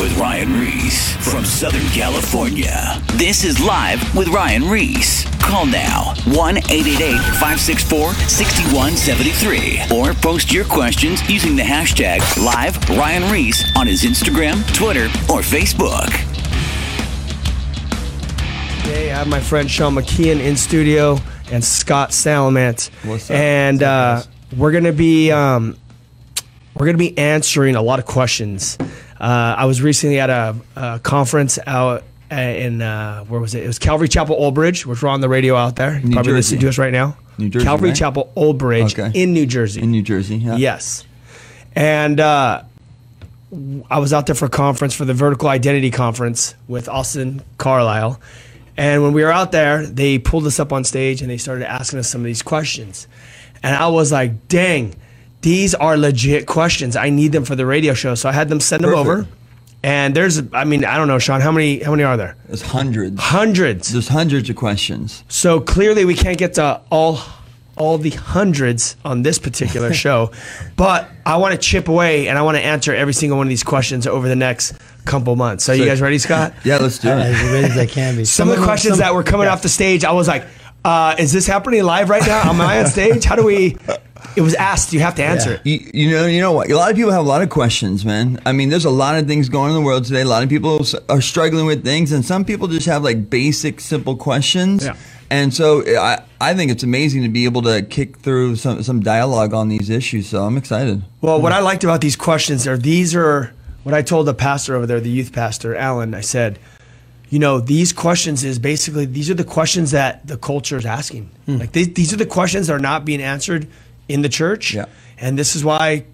with Ryan Ries from Southern California. This is Live with Ryan Ries. Call now 1 888 564 6173 or post your questions using the hashtag Live Ryan Ries on his Instagram, Twitter, or Facebook. Today I have my friend Sean McKeon in studio and Scott Salamant. What's up? And What's up, uh, we're gonna be um, we're gonna be answering a lot of questions. Uh, I was recently at a, a conference out uh, in uh, where was it? It was Calvary Chapel Old Bridge, which we're on the radio out there. You New probably Jersey. listening to us right now. New Jersey, Calvary right? Chapel Old Bridge Okay. in New Jersey. in New Jersey. Yeah. Yes. And uh, I was out there for a conference for the Vertical Identity Conference with Austin Carlisle. And when we were out there, they pulled us up on stage and they started asking us some of these questions. And I was like, dang, these are legit questions. I need them for the radio show. So I had them send them Perfect. over. And there's, I mean, I don't know, Sean, how many, how many are there? There's hundreds. Hundreds. There's hundreds of questions. So clearly, we can't get to all all the hundreds on this particular show, but I want to chip away and I want to answer every single one of these questions over the next couple months. So, you guys ready, Scott? Yeah, let's do as it. ready as I can be. Some of the questions some- that were coming yeah. off the stage, I was like, uh, "Is this happening live right now? Am I on stage? How do we?" It was asked. You have to answer it. You, you know, you know what? A lot of people have a lot of questions, man. I mean, there's a lot of things going on in the world today. A lot of people are struggling with things, and some people just have like basic, simple questions. Yeah. And so I, I think it's amazing to be able to kick through some, some dialogue on these issues. So I'm excited. Well, what I liked about these questions are these are what I told the pastor over there, the youth pastor, Alan. I said, you know, these questions is basically these are the questions that the culture is asking. Hmm. Like these, these are the questions that are not being answered in the church. Yeah. And this is why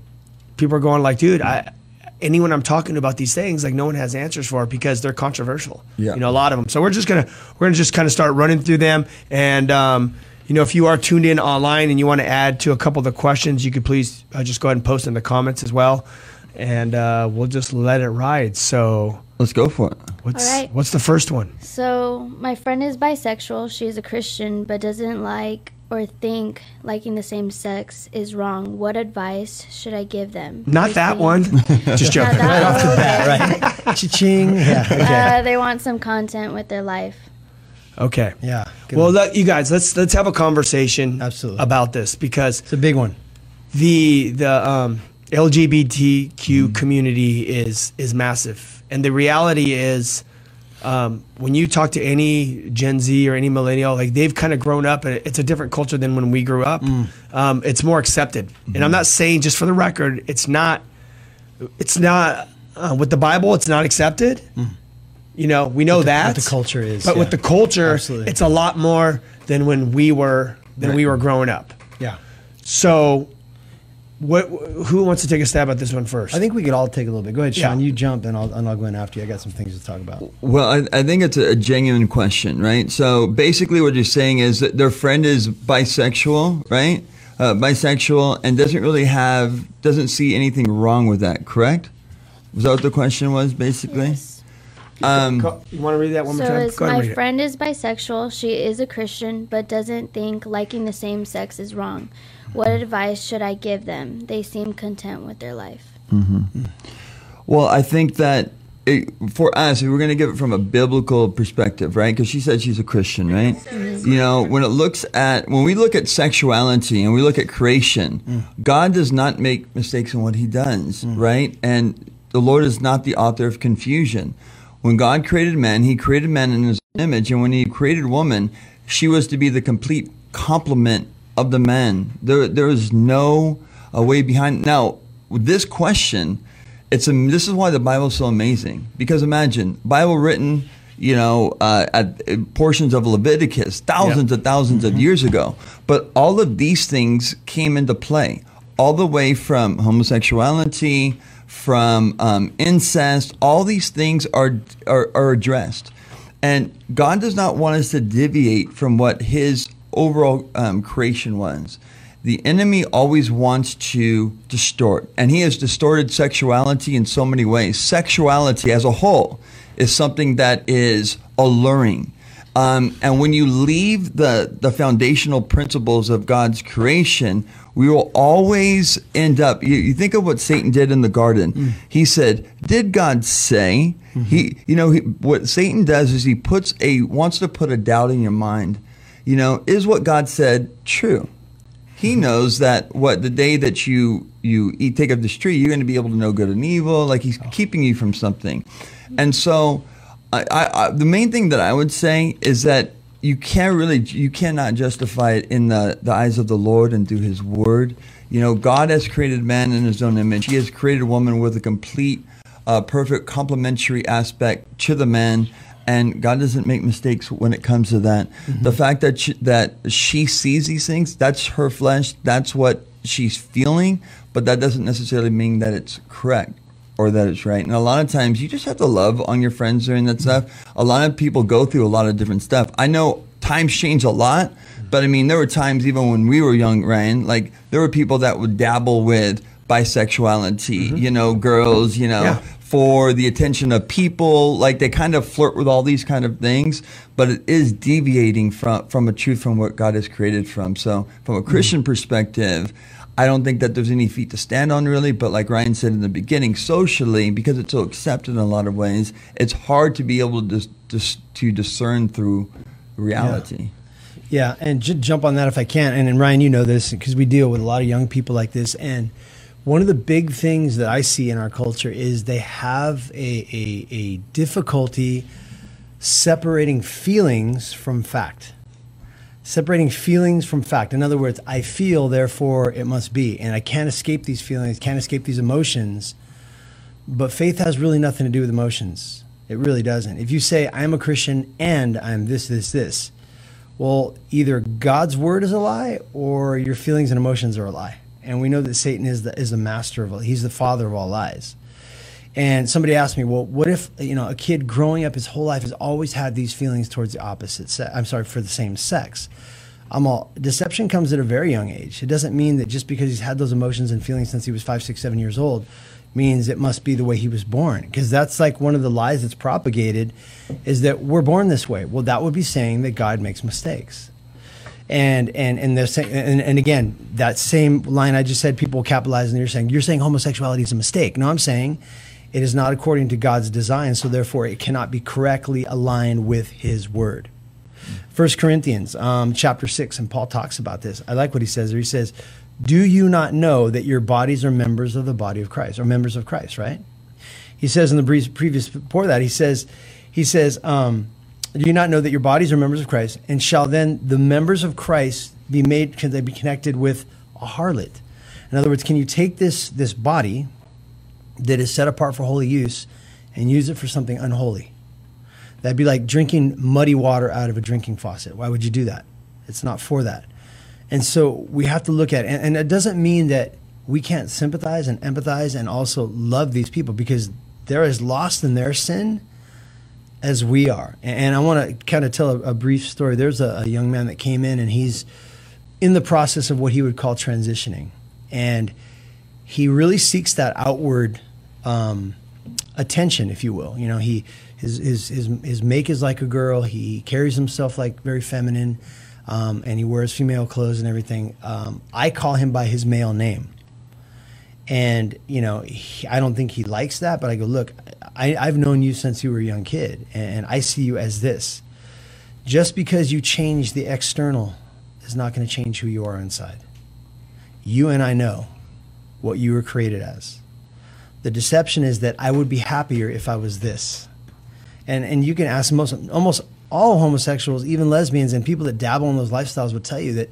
people are going like, dude, I anyone I'm talking about these things, like no one has answers for it because they're controversial. Yeah. You know, a lot of them. So we're just gonna we're gonna just kind of start running through them and um, you know, if you are tuned in online and you want to add to a couple of the questions, you could please uh, just go ahead and post in the comments as well, and uh, we'll just let it ride. So, Let's go for it. what's All right. what's the first one? So, my friend is bisexual. She is a Christian, but doesn't like or think liking the same sex is wrong. What advice should I give them? Not They that one. just Not joking. that one. right? Cha-ching. Yeah. Okay. Uh, they want some content with their life. Okay. yeah. good Well, let, you guys, let's let's have a conversation Absolutely. about this because it's a big one. the the um, LGBTQ Mm-hmm. community is is massive, and the reality is, um, when you talk to any Gen Z or any millennial, like they've kind of grown up, and it's a different culture than when we grew up. Mm. Um, it's more accepted, and Mm-hmm. I'm not saying just for the record, it's not, it's not uh, with the Bible, it's not accepted. You know, we know the- that what the culture is, but with the culture, Absolutely. it's a lot more than when we were than we were growing up. Yeah. So, what? Who wants to take a stab at this one first? I think we could all take a little bit. Go ahead, Sean. Yeah. You jump, and I'll, and I'll go in after you. I got some things to talk about. Well, I, I think it's a, a genuine question, right? So basically, what you're saying is that their friend is bisexual, right? Uh, bisexual and doesn't really have, doesn't see anything wrong with that, correct? Was that what the question was, basically? Yes. Um, you want to read that one more So, time? is Go ahead my friend is bisexual. She is a Christian, but doesn't think liking the same sex is wrong. What advice should I give them? They seem content with their life. Mm-hmm. Well, I think that it, for us, we're going to give it from a biblical perspective, right? Because she said she's a Christian, right? Mm-hmm. You know, when it looks at when we look at sexuality and we look at creation, mm. God does not make mistakes in what He does, mm. right? And the Lord is not the author of confusion. When God created man, He created man in His image, and when He created woman, she was to be the complete complement of the man. There, there is no uh, way behind. Now, with this question, it's a, this is why the Bible is so amazing. Because imagine Bible written, you know, uh, at uh, portions of Leviticus, thousands and 1000s of years ago. But all of these things came into play, all the way from homosexuality, from um, incest. All these things are, are are addressed, and God does not want us to deviate from what His overall um, creation was. The enemy always wants to distort, and he has distorted sexuality in so many ways. Sexuality as a whole is something that is alluring. Um, and when you leave the, the foundational principles of God's creation, we will always end up. You, you think of what Satan did in the garden. Hmm. He said, "Did God say?" Mm-hmm. He, you know, he, what Satan does is he puts a wants to put a doubt in your mind. You know, is what God said true? He mm-hmm. knows that what the day that you you eat take of this tree, you're going to be able to know good and evil. Like he's oh. keeping you from something, and so I, I, I, the main thing that I would say is that you can't really you cannot justify it in the the eyes of the Lord and through His Word. You know, God has created man in His own image. He has created woman with a complete, uh, perfect complementary aspect to the man and God doesn't make mistakes when it comes to that. The fact that she, that she sees these things, that's her flesh, that's what she's feeling, but that doesn't necessarily mean that it's correct or that it's right. And a lot of times you just have to love on your friends during that stuff. A lot of people go through a lot of different stuff. I know times change a lot, but I mean there were times even when we were young, Ryan, like there were people that would dabble with bisexuality, mm-hmm. you know, girls, you know, Yeah. for the attention of people. Like they kind of flirt with all these kind of things, but it is deviating from from a truth from what God has created from. So from a mm-hmm. Christian perspective, I don't think that there's any feet to stand on really. But like Ryan said in the beginning, socially, because it's so accepted in a lot of ways, it's hard to be able to dis- to discern through reality. Yeah, and just jump on that if I can. And, and Ryan, you know this because we deal with a lot of young people like this. And one of the big things that I see in our culture is they have a, a, a difficulty separating feelings from fact. Separating feelings from fact. In other words, I feel, therefore it must be. And I can't escape these feelings, can't escape these emotions. But faith has really nothing to do with emotions. It really doesn't. If you say, I'm a Christian and I'm this, this, this, well, either God's word is a lie or your feelings and emotions are a lie. And we know that Satan is the, is the master of all, he's the father of all lies. And somebody asked me, well, what if, you know, a kid growing up his whole life has always had these feelings towards the opposite sex, I'm sorry, for the same sex. I'm all, deception comes at a very young age. It doesn't mean that just because he's had those emotions and feelings since he was five, six, seven years old means it must be the way he was born. Because that's like one of the lies that's propagated is that we're born this way. Well, that would be saying that God makes mistakes. And and and they're saying, and, and again, that same line I just said, people capitalize and you're saying you're saying homosexuality is a mistake. No, I'm saying it is not according to God's design, so therefore it cannot be correctly aligned with His word. First Corinthians um, chapter six, and Paul talks about this. I like what he says there. He says, "Do you not know that your bodies are members of the body of Christ, or members of Christ?" Right? He says in the previous before that, he says, he says, um, "Do you not know that your bodies are members of Christ, and shall then the members of Christ be made? Can they be connected with a harlot?" In other words, can you take this this body that is set apart for holy use and use it for something unholy? That'd be like drinking muddy water out of a drinking faucet. Why would you do that? It's not for that. And so we have to look at it. And, and it doesn't mean that we can't sympathize and empathize and also love these people because they're as lost in their sin as we are. And, I want to kind of tell a, a brief story. There's a, a young man that came in and he's in the process of what he would call transitioning. And he really seeks that outward um, attention, if you will. You know, he his, his his his make is like a girl. He carries himself like very feminine, um, and he wears female clothes and everything. Um, I call him by his male name, and you know, he, I don't think he likes that. But I go, look, I, I've known you since you were a young kid, and I see you as this. Just because you change the external is not going to change who you are inside. You and I know what you were created as. The deception is that I would be happier if I was this. And and you can ask most almost all homosexuals, even lesbians and people that dabble in those lifestyles would tell you that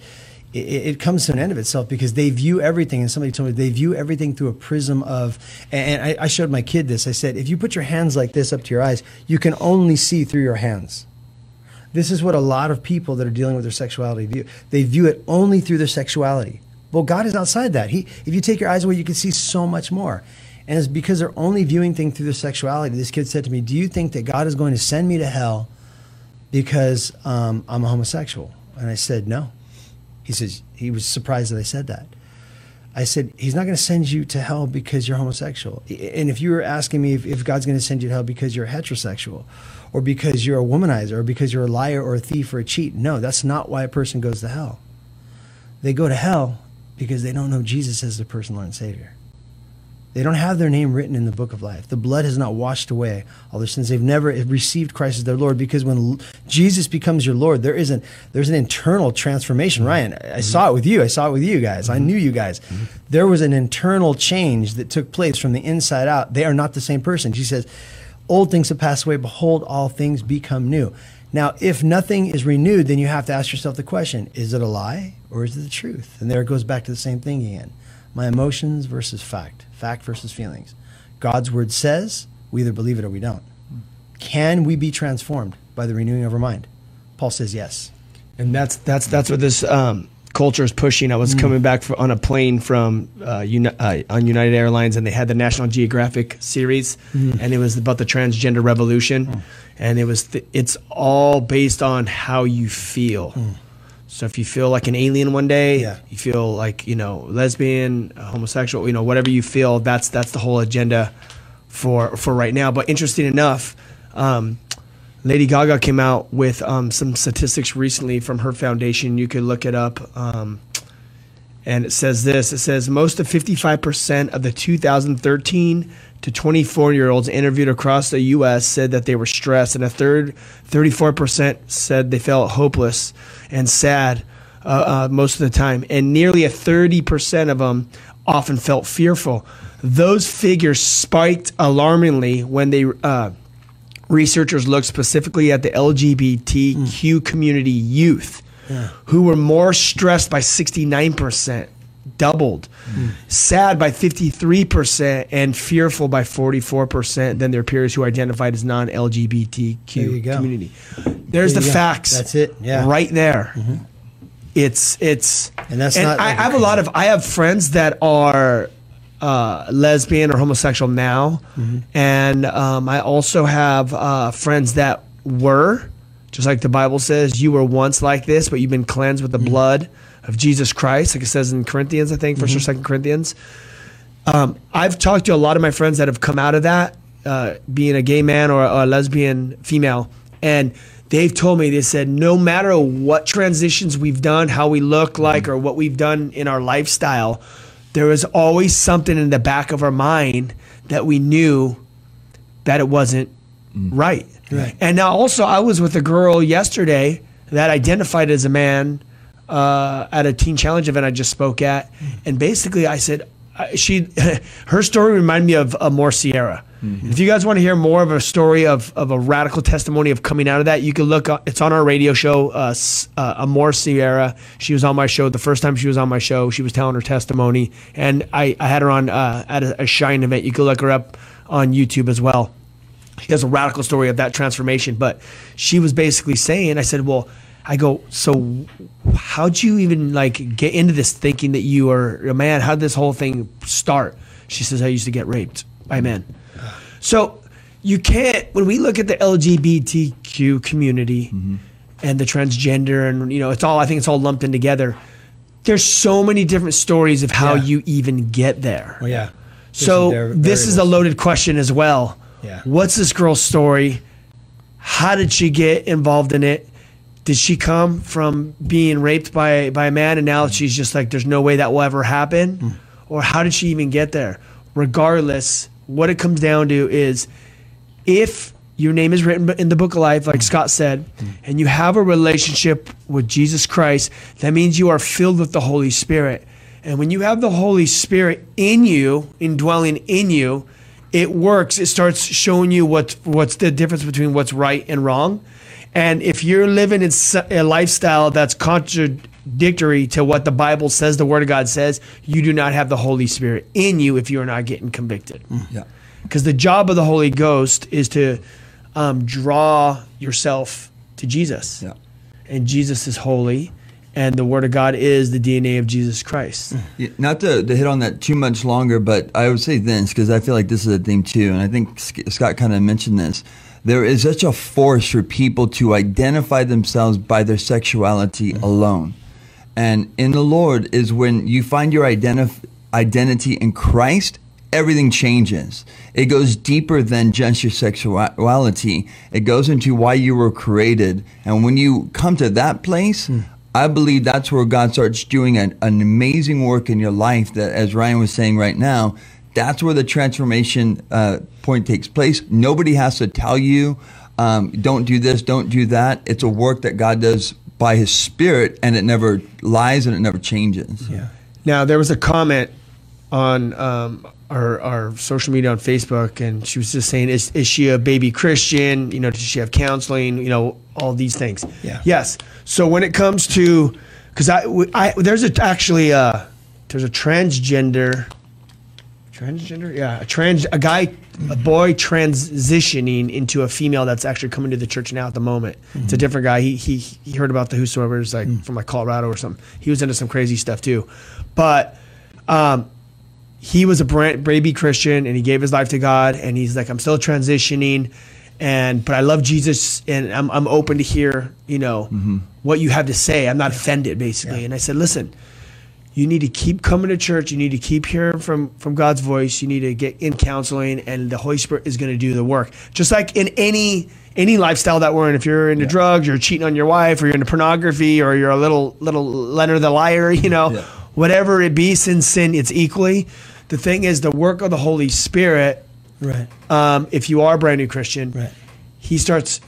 it, it comes to an end of itself because they view everything. And somebody told me they view everything through a prism of. And I, I showed my kid this. I said, if you put your hands like this up to your eyes, you can only see through your hands. This is what a lot of people that are dealing with their sexuality view. They view it only through their sexuality. Well, God is outside that. He, if you take your eyes away, you can see so much more. And it's because they're only viewing things through their sexuality. This kid said to me, Do you think that God is going to send me to hell because um, I'm a homosexual? And I said, No. He says, He was surprised that I said that. I said, He's not going to send you to hell because you're homosexual. And if you were asking me if, if God's going to send you to hell because you're heterosexual or because you're a womanizer or because you're a liar or a thief or a cheat, no, that's not why a person goes to hell. They go to hell because they don't know Jesus as their personal Lord and Savior. They don't have their name written in the book of life. The blood has not washed away all their sins. They've never received Christ as their Lord because when Jesus becomes your Lord, there isn't there's an internal transformation. Ryan, I mm-hmm. saw it with you. I saw it with you guys. Mm-hmm. I knew you guys. Mm-hmm. There was an internal change that took place from the inside out. They are not the same person. She says, "Old things have passed away; behold, all things become new." Now, if nothing is renewed, then you have to ask yourself the question: Is it a lie or is it the truth? And there it goes back to the same thing again: my emotions versus fact fact versus feelings. God's word says we either believe it or we don't. Can we be transformed by the renewing of our mind? Paul says yes. And that's that's that's what this um, culture is pushing. I was mm. coming back for, on a plane from uh, Uni- uh, on United Airlines, and they had the National Geographic series, mm. and it was about the transgender revolution, mm. and it was th- it's all based on how you feel. So if you feel like an alien one day, yeah. you feel like you know lesbian, homosexual, you know whatever you feel, that's that's the whole agenda for for right now. But interesting enough, um, Lady Gaga came out with um, some statistics recently from her foundation. You could look it up. Um, and it says this it says most of 55% of the 2013 to 24 year olds interviewed across the US said that they were stressed, and a third, 34% said they felt hopeless and sad uh, uh, most of the time, and nearly a 30% of them often felt fearful. Those figures spiked alarmingly when they uh, researchers looked specifically at the LGBTQ mm. community youth, yeah. who were more stressed by 69%, doubled, mm. sad by 53%, and fearful by 44% than their peers who identified as non LGBTQ community. There's there the go. facts. That's it. Yeah. Right there. Mm-hmm. It's it's and that's and not. I, I have a lot of I have friends that are uh, lesbian or homosexual now, mm-hmm. and um, I also have uh, friends that were, just like the Bible says, you were once like this, but you've been cleansed with the mm-hmm. blood of Jesus Christ, like it says in Corinthians, I think, 1st mm-hmm. or Second Corinthians. Um, I've talked to a lot of my friends that have come out of that, uh, being a gay man or a lesbian female, and they've told me they said no matter what transitions we've done, how we look like, or what we've done in our lifestyle, there was always something in the back of our mind that we knew that it wasn't mm. right. right. And now also, I was with a girl yesterday that identified as a man uh, at a teen challenge event I just spoke at, and basically I said, she, her story reminded me of Amor Sierra Mm-hmm. If you guys want to hear more of a story of, of a radical testimony of coming out of that, you can look. It's on our radio show, uh, uh, Amor Sierra. She was on my show the first time she was on my show. She was telling her testimony, and I, I had her on uh, at a, a Shine event. You can look her up on YouTube as well. She has a radical story of that transformation. But she was basically saying, I said, well. I go, so how'd you even like get into this thinking that you are a man? How did this whole thing start? She says, I used to get raped by men. So you can't when we look at the LGBTQ community mm-hmm. and the transgender and you know it's all I think it's all lumped in together. There's so many different stories of how yeah. you even get there. Well, yeah. so this is a loaded question as well. Yeah. What's this girl's story? How did she get involved in it? Did she come from being raped by by a man and now mm. she's just like there's no way that will ever happen? Mm. Or how did she even get there? Regardless, what it comes down to is if your name is written in the book of life, like Scott said, and you have a relationship with Jesus Christ, that means you are filled with the Holy Spirit. And when you have the Holy Spirit in you, indwelling in you, it works. It starts showing you what what's the difference between what's right and wrong. And if you're living in a lifestyle that's contradictory to what the Bible says, the Word of God says, you do not have the Holy Spirit in you if you are not getting convicted. Mm. Yeah. Because the job of the Holy Ghost is to um, draw yourself to Jesus. Yeah. And Jesus is holy, and the Word of God is the DNA of Jesus Christ. Yeah, not to, to, hit on that too much longer, but I would say this because I feel like this is a theme too, and I think Scott kind of mentioned this there is such a force for people to identify themselves by their sexuality mm-hmm. alone. And in the Lord is when you find your identif- identity in Christ, everything changes. It goes deeper than just your sexuality. It goes into why you were created. And when you come to that place, I believe that's where God starts doing an, an amazing work in your life that, as Ryan was saying right now, that's where the transformation uh, point takes place. Nobody has to tell you, um, don't do this, don't do that. It's a work that God does by His Spirit, and it never lies and it never changes. Yeah. Now there was a comment on um, our, our social media on Facebook, and she was just saying, "Is is she a baby Christian? You know, does she have counseling? You know, all these things." Yeah. Yes. So when it comes to, because I, I there's a, actually a, there's a transgender, transgender, yeah, a trans a guy, a boy transitioning into a female that's actually coming to the church now at the moment. It's a mm-hmm. different guy. He he he heard about the Whosoever's like mm. from like Colorado or something. He was into some crazy stuff too, but. Um, he was a brand, baby Christian and he gave his life to God and he's like, I'm still transitioning and but I love Jesus and I'm I'm open to hear, you know, mm-hmm. what you have to say. I'm not offended basically. And I said, listen, you need to keep coming to church, you need to keep hearing from from God's voice, you need to get in counseling and the Holy Spirit is going to do the work. Just like in any any lifestyle that we're in, if you're into drugs, you're cheating on your wife, or you're into pornography, or you're a little little Leonard the liar, you know, Yeah. whatever it be, sin, sin, it's equally. The thing is, the work of the Holy Spirit. Right. Um, if you are a brand new Christian, Right. he starts.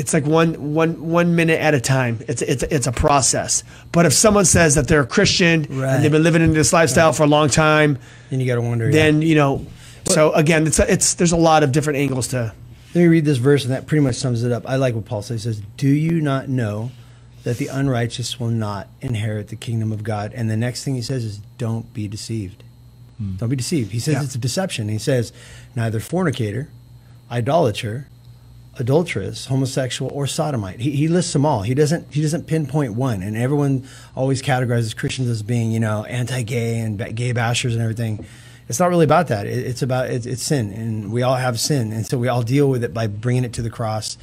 It's like one one one minute at a time. It's it's it's a process. But if someone says that they're a Christian Right. and they've been living in this lifestyle for a long time, Then you got to wonder. then yeah. you know. So again, it's it's there's a lot of different angles to. Let me read this verse, and that pretty much sums it up. I like what Paul says. He says, Do you not know that the unrighteous will not inherit the kingdom of God? And the next thing he says is, Don't be deceived. Hmm. Don't be deceived. He says Yeah. it's a deception. He says, Neither fornicator, idolater, adulteress, homosexual, or sodomite. He, he lists them all. He doesn't he doesn't pinpoint one. And everyone always categorizes Christians as being, you know, anti-gay and gay bashers and everything. It's not really about that. It, it's about it's, it's sin, and we all have sin, and so we all deal with it by bringing it to the cross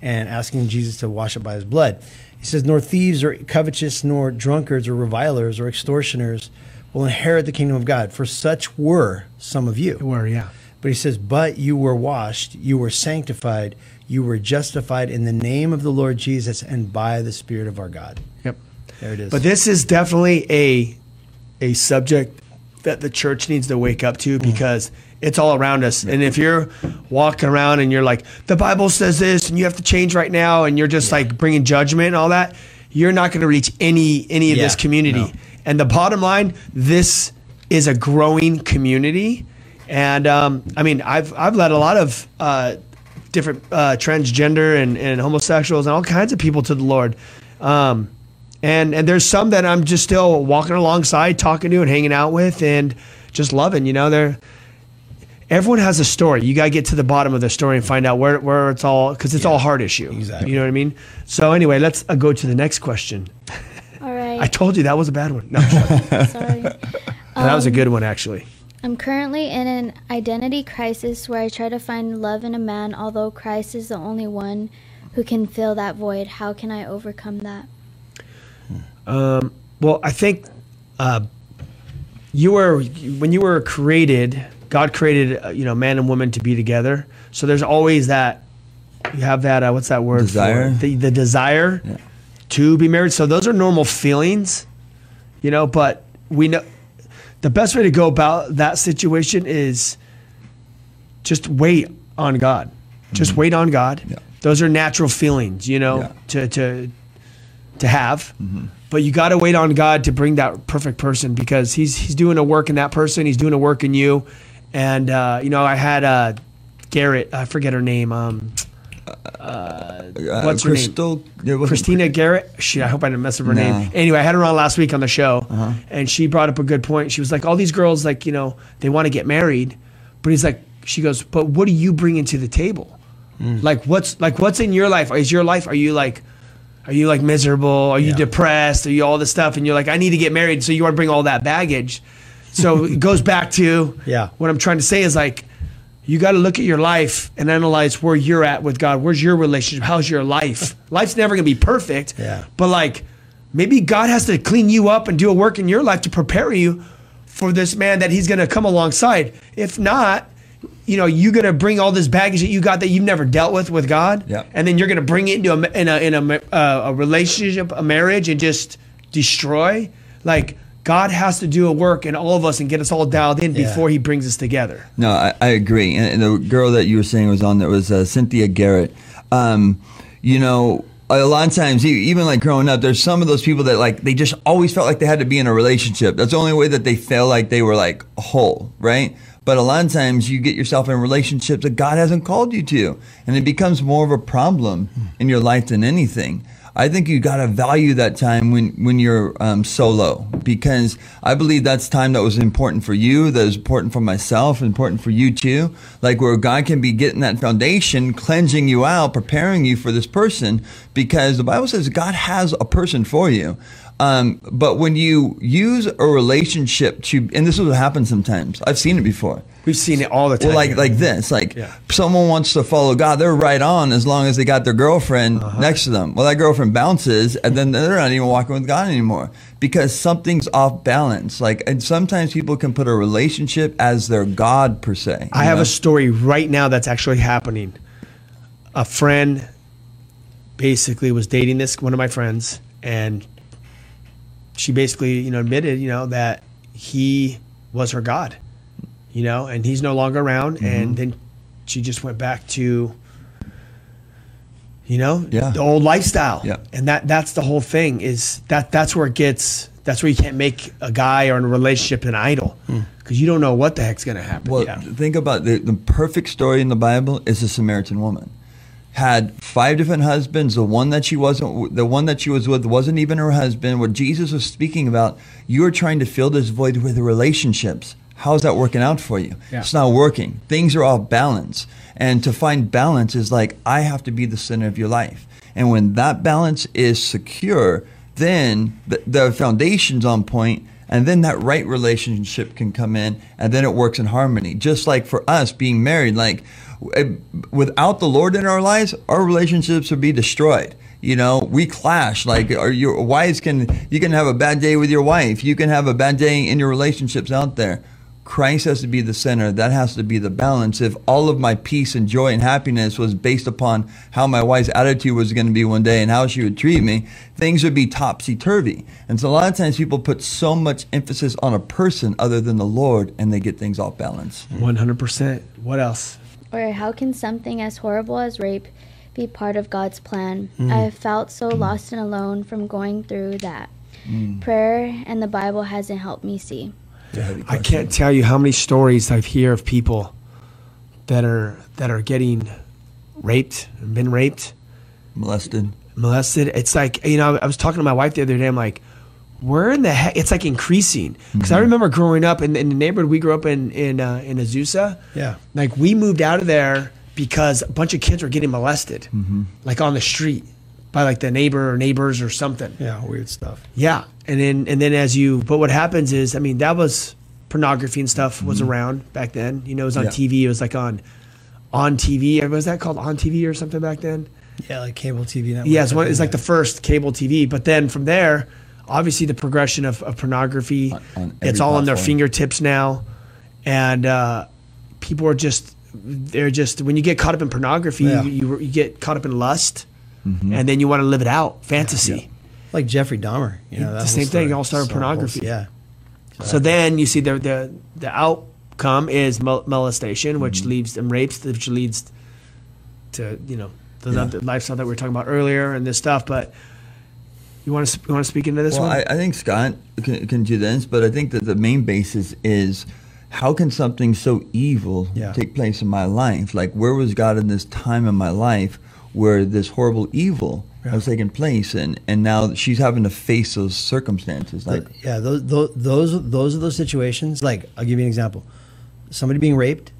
and asking Jesus to wash it by His blood. He says, "Nor thieves, or covetous, nor drunkards, or revilers, or extortioners will inherit the kingdom of God. For such were some of you." Where yeah. But he says, But you were washed, you were sanctified, you were justified in the name of the Lord Jesus and by the Spirit of our God. Yep. There it is. But this is definitely a a subject that the church needs to wake up to because it's all around us. And if you're walking around and you're like, the Bible says this, and you have to change right now, and you're just like bringing judgment and all that, you're not going to reach any any of this community. no. And the bottom line, this is a growing community. And um, I mean, I've I've led a lot of uh, different uh, transgender and, and homosexuals and all kinds of people to the Lord. Um, and and there's some that I'm just still walking alongside, talking to, and hanging out with, and just loving. You know, they're everyone has a story. You got to get to the bottom of the story and find out where where it's all because it's all a heart issue. Exactly. You know what I mean? So anyway, let's uh, go to the next question. All right. I told you that was a bad one. No, Sorry. that Sorry. was a good one actually. I'm currently in an identity crisis where I try to find love in a man, although Christ is the only one who can fill that void. How can I overcome that? Well, I think uh, you were when you were created. God created uh, you know man and woman to be together. So there's always that you have that uh, what's that word? Desire? it? The, the desire to be married. So those are normal feelings, you know. But we know the best way to go about that situation is just wait on God. Just wait on God. Mm-hmm. Yeah. Those are natural feelings, you know, Yeah. Mm-hmm. to to to have. But you got to wait on God to bring that perfect person because he's he's doing a work in that person. He's doing a work in you. And uh, you know, I had uh, Garrett. I forget her name. Um, Uh, uh, What's her name? Crystal, it wasn't Christina Garrett. Shit, I hope I didn't mess up her name. Anyway, I had her on last week on the show, uh-huh. and she brought up a good point. She was like, "All these girls, like, you know, they want to get married, but he's like, she goes, but what do you bring into the table? Hmm. Like, what's like, what's in your life? Is your life? Are you like, are you like miserable? Are you depressed? Are you all this stuff? And you're like, I need to get married, so you want to bring all that baggage. So it goes back to Yeah. What I'm trying to say is like, you got to look at your life and analyze where you're at with God. Where's your relationship? How's your life? Life's never going to be perfect. Yeah. But like, maybe God has to clean you up and do a work in your life to prepare you for this man that he's going to come alongside. If not, you know, you're going to bring all this baggage that you got that you've never dealt with with God, Yeah. and then you're going to bring it into a in a in a, uh, a relationship, a marriage, and just destroy. Like God has to do a work in all of us and get us all dialed in Yeah. before He brings us together. No, I, I agree. And, and the girl that you were saying was on there was uh, Cynthia Garrett. Um, you know, a lot of times, even like growing up, there's some of those people that like they just always felt like they had to be in a relationship. That's the only way that they felt like they were like whole, right? But a lot of times, you get yourself in relationships that God hasn't called you to, and it becomes more of a problem in your life than anything. I think you got to value that time when when you're um, solo because I believe that's time that was important for you, that was important for myself, important for you too. Like where God can be getting that foundation, cleansing you out, preparing you for this person, because the Bible says God has a person for you. Um, but when you use a relationship to, and this is what happens sometimes. I've seen it before. We've seen it all the time. Well, like like this, like Yeah. someone wants to follow God, they're right on as long as they got their girlfriend Uh-huh. next to them. Well, that girlfriend bounces, and then they're not even walking with God anymore because something's off balance. Like, and sometimes people can put a relationship as their God per se. I have know? a story right now that's actually happening. A friend basically was dating this one of my friends, and she basically, you know, admitted, you know, that he was her god, you know, and he's no longer around. Mm-hmm. And then she just went back to, you know, Yeah. the old lifestyle. Yeah. And that that's the whole thing is that that's where it gets. That's where you can't make a guy or a relationship an idol because you don't know what the heck's gonna happen. Hmm. Well, yeah. think about the, the perfect story in the Bible is the Samaritan woman. Had five different husbands. The one that she wasn't, the one that she was with, wasn't even her husband. What Jesus was speaking about, you are trying to fill this void with relationships. How's that working out for you? Yeah. It's not working. Things are off balance. And to find balance is like I have to be the center of your life. And when that balance is secure, then the, the foundation's on point, and then that right relationship can come in, and then it works in harmony. Just like for us being married, like Eh, without the Lord in our lives, our relationships would be destroyed. You know, we clash. Like, your wives can, you can have a bad day with your wife. You can have a bad day in your relationships out there. Christ has to be the center. That has to be the balance. If all of my peace and joy and happiness was based upon how my wife's attitude was going to be one day and how she would treat me, things would be topsy turvy. And so a lot of times people put so much emphasis on a person other than the Lord and they get things off balance. One hundred percent. What else? Or how can something as horrible as rape be part of God's plan? Mm. I have felt so lost and alone from going through that. Mm. Prayer and the Bible hasn't helped me see. I can't tell you how many stories I've hear of people that are that are getting raped, been raped, Molested. molested. It's like you know, I was talking to my wife the other day. I'm like, where in the heck? It's like increasing because I remember growing up in, in the neighborhood we grew up in in uh, in Azusa. Yeah. like we moved out of there because a bunch of kids were getting molested, like on the street by like the neighbor or neighbors or something. Yeah, weird stuff. Yeah, and then and then as you, but what happens is, I mean, that was pornography and stuff was around back then. You know, it was on Mm-hmm. Yeah. TV. It was like on, on TV. Was that called? On TV or something back then? Yeah, like cable TV network. Yeah, it's, one, it's like the first cable TV. But then from there, obviously the progression of, of pornography. On, on it's all on their fingertips now, and uh, people are just they're just when you get caught up in pornography, Yeah. you, you you get caught up in lust, Mm-hmm. and then you want to live it out, fantasy. like Jeffrey Dahmer. You know, The same thing, story. all started So whole- pornography. Yeah. So then you see the the the outcome is mol- molestation, which Mm-hmm. leads and rapes, which leads to you know the, Yeah. the lifestyle that we were talking about earlier and this stuff. But you want to you want to speak into this Well, one? I, I think Scott can, can do this, but I think that the main basis is how can something so evil Yeah. take place in my life? Like, where was God in this time in my life where this horrible evil was taking place, and and now she's having to face those circumstances? Like, But, yeah, those, those those those are those situations. Like I'll give you an example: somebody being raped,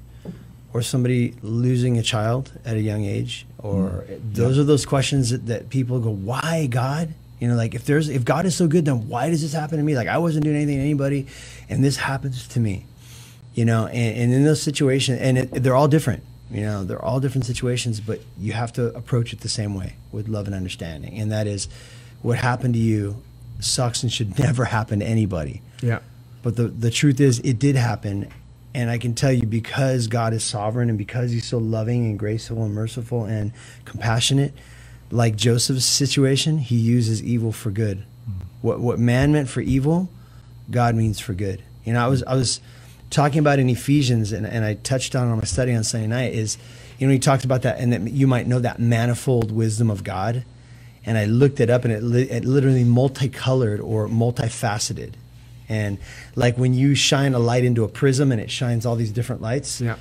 or somebody losing a child at a young age, or mm. those are those questions that, that people go, "Why God?" You know, like if there's if God is so good, then why does this happen to me? Like I wasn't doing anything to anybody, and this happens to me. You know, and, and in those situations, and it, they're all different. You know, they're all different situations, but you have to approach it the same way with love and understanding, and that is, what happened to you sucks and should never happen to anybody yeah. But the, the truth is, it did happen. And I can tell you because God is sovereign and because he's so loving and graceful and merciful and compassionate, like Joseph's situation, he uses evil for good. What, what man meant for evil, God means for good. You know, I was, I was talking about in Ephesians, and, and I touched on on my study on Sunday night, is, you know, he talked about that, and that you might know that manifold wisdom of God. And I looked it up, and it, li- it literally multicolored or multifaceted. And like when you shine a light into a prism and it shines all these different lights, Yeah.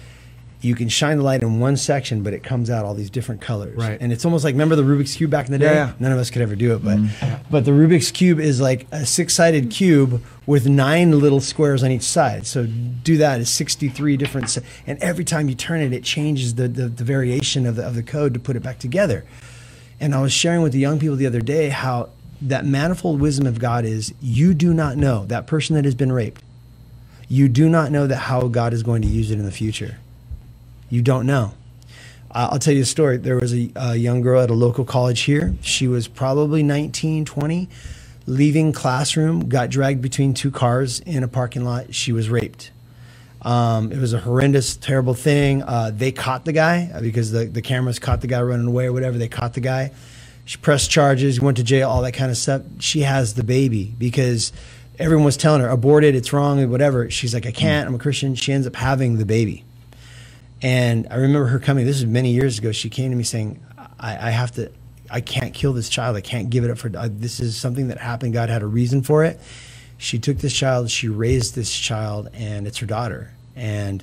You can shine the light in one section, but it comes out all these different colors. Right. And it's almost like remember the Rubik's cube back in the day. Yeah, yeah. None of us could ever do it, but mm-hmm. but the Rubik's cube is like a six-sided cube with nine little squares on each side. So do that is 63 different, se- and every time you turn it, it changes the the, the variation of the of the code to put it back together. And I was sharing with the young people the other day how that manifold wisdom of God is you do not know that person that has been raped. You do not know that how God is going to use it in the future. You don't know. I'll tell you a story. There was a, a young girl at a local college here. She was probably 19, 20, leaving classroom, got dragged between two cars in a parking lot. She was raped. Um, it was a horrendous, terrible thing. Uh, they caught the guy uh, because the, the cameras caught the guy running away or whatever. They caught the guy. She pressed charges, went to jail, all that kind of stuff. She has the baby because everyone was telling her, abort it, it's wrong, whatever. She's like, I can't, I'm a Christian. She ends up having the baby. And I remember her coming, this is many years ago. She came to me saying, I, I have to, I can't kill this child. I can't give it up for, this is something that happened. God had a reason for it. She took this child, she raised this child, and it's her daughter. And,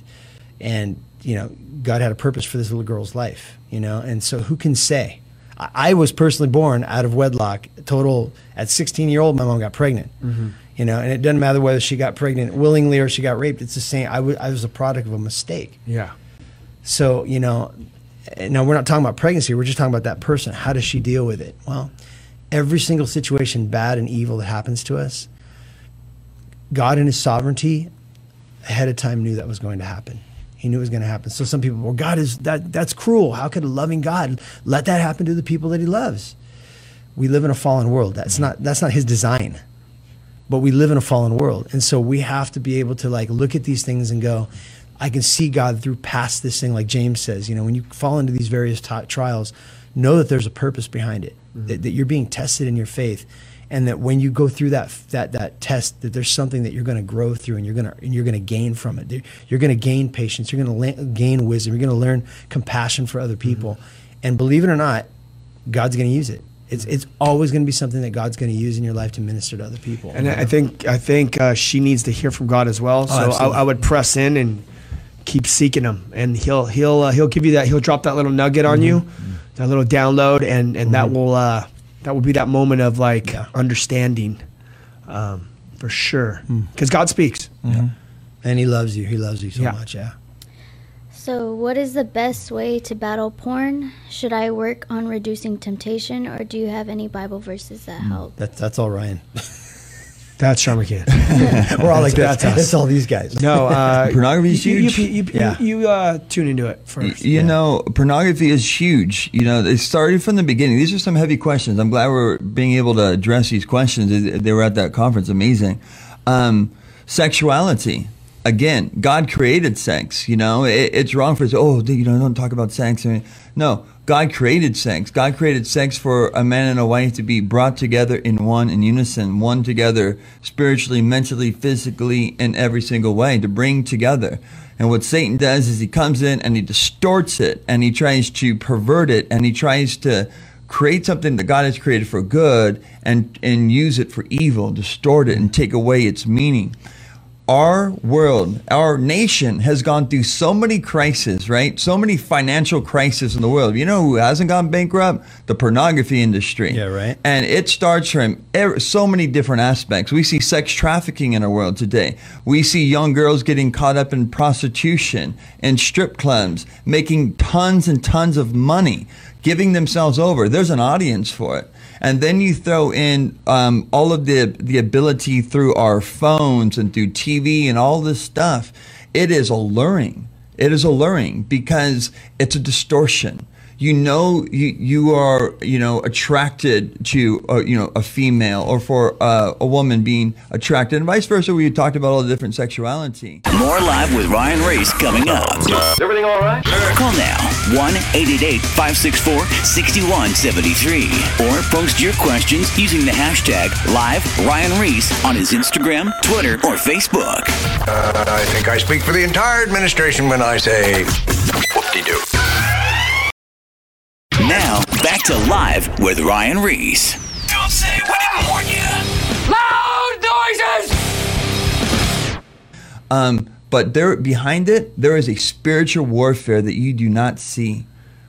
and, you know, God had a purpose for this little girl's life, you know? And so who can say? I, I was personally born out of wedlock, total, at 16 year old, my mom got pregnant. Mm-hmm. You know, and it doesn't matter whether she got pregnant willingly or she got raped. It's the same. I I was a product of a mistake. Yeah. So, you know, now we're not talking about pregnancy, we're just talking about that person. How does she deal with it? Well, every single situation, bad and evil, that happens to us, God in His sovereignty ahead of time knew that was going to happen. He knew it was going to happen. So some people, well, God is that that's cruel. How could a loving God let that happen to the people that He loves? We live in a fallen world. That's not that's not His design but we live in a fallen world and so we have to be able to like look at these things and go i can see god through past this thing like james says you know when you fall into these various ti trials know that there's a purpose behind it mm-hmm. that, that you're being tested in your faith and that when you go through that that that test that there's something that you're going to grow through and you're going to and you're going to gain from it. You're going to gain patience. You're going to gain wisdom. You're going to learn compassion for other mm-hmm. people. And believe it or not god's going to use it. It's, mm-hmm. it's always going to be something that God's going to use in your life to minister to other people. And I think I think uh, she needs to hear from God as well. Oh, so I. I would press in and keep seeking Him, and He'll He'll uh, He'll give you that. He'll drop that little nugget on you, that little download, and and that will uh, that will be that moment of like Yeah. understanding, um, for sure. Because God speaks. And he loves you. He loves you so Yeah. much. Yeah. So, what is the best way to battle porn? Should I work on reducing temptation, or do you have any Bible verses that help? That's that's all Ryan. That's Sean McCann. We're all like that. That's us. That's all these guys. No, uh, Pornography is you, you, huge. you, you, Yeah. you, uh, tune into it Y- first. You know, pornography is huge. You know, it started from the beginning. These are some heavy questions. I'm glad we're being able to address these questions. They- They were at that conference. Amazing. Um, sexuality. Again, God created sex. You know, it, it's wrong for us. Oh, you know, don't talk about sex. I mean, no, God created sex. God created sex for a man and a wife to be brought together in one, in unison, one together, spiritually, mentally, physically, in every single way, to bring together. And what Satan does is he comes in and he distorts it and he tries to pervert it and he tries to create something that God has created for good and, and use it for evil, distort it and take away its meaning. Our world, our nation has gone through so many crises, right? So many financial crises in the world. You know who hasn't gone bankrupt? The pornography industry. Yeah, right. And it starts from so many different aspects. We see sex trafficking in our world today. We see young girls getting caught up in prostitution and strip clubs, making tons and tons of money, giving themselves over. There's an audience for it. And then you throw in um, all of the the ability through our phones and through TV and all this stuff. It is alluring. It is alluring because it's a distortion you know you you are you know attracted to uh, you know a female or for uh, a woman being attracted and vice versa. We talked about all the different sexuality. More live with Ryan Ries coming up. Is everything all right? Call now 1 888 564 6173 or post your questions using the hashtag live Ryan Ries on his Instagram, Twitter, or Facebook. Uh, I think I speak for the entire administration when I say whoop-de-doo. Now, back to live with Ryan Ries. Don't say we didn't warn you. Loud noises! Um, but there behind it, there is a spiritual warfare that you do not see.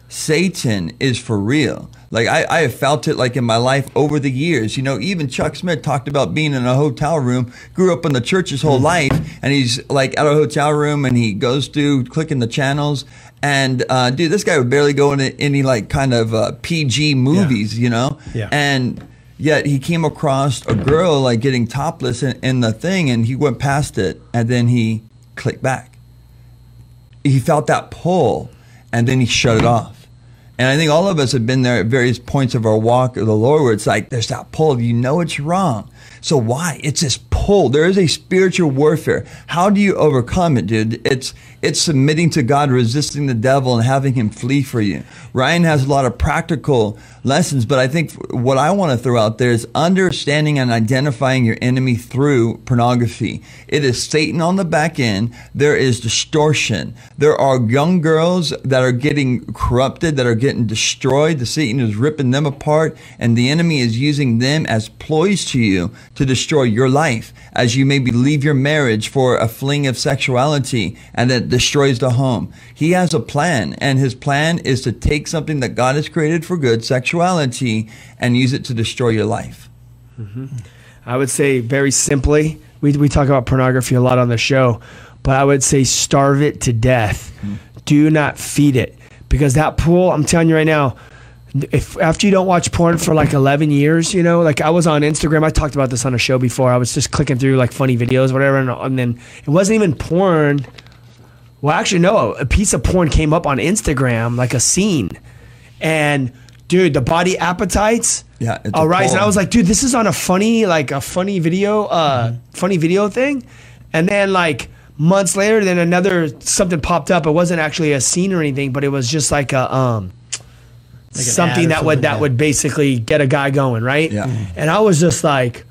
Satan is for real. Like I, I have felt it like in my life over the years. You know, even Chuck Smith talked about being in a hotel room, grew up in the church his whole life, and he's like at a hotel room and he goes through clicking the channels. And uh, dude, this guy would barely go into any like kind of uh, PG movies, you know? Yeah. And yet he came across a girl like getting topless in, in the thing and he went past it and then he clicked back. He felt that pull and then he shut it off. And i think all of us have been there at various points of our walk of the lord where it's like there's that pull. You know it's wrong. So why? It's this pull. There is a spiritual warfare. How do you overcome it dude? It's it's submitting to god resisting the devil and having him flee for you. Ryan has a lot of practical lessons but i think what i want to throw out there is understanding and identifying your enemy through pornography. It is satan on the back end. There is distortion. There are young girls that are getting corrupted that are getting destroyed. The satan is ripping them apart and the enemy is using them as ploys to you to destroy your life as you maybe leave your marriage for a fling of sexuality and that destroys the home he has a plan and his plan is to take something that god has created for good sexuality and use it to destroy your life mm-hmm. I would say very simply, we, we talk about pornography a lot on the show, but I would say starve it to death. Mm-hmm. Do not feed it because that pool, I'm telling you right now, if after you don't watch porn for like 11 years, you know, like I was on Instagram, I talked about this on a show before. I was just clicking through like funny videos, whatever, and, and then it wasn't even porn. Well, actually, no, a piece of porn came up on Instagram, like a scene, and dude, the body appetites. Yeah, it's All right, and I was like, dude, this is on a funny, like a funny video, uh, funny video thing, and then like months later, then another something popped up. It wasn't actually a scene or anything, but it was just like a um, Like something that would that would basically get a guy going, right? Yeah. Mhm. And I was just like,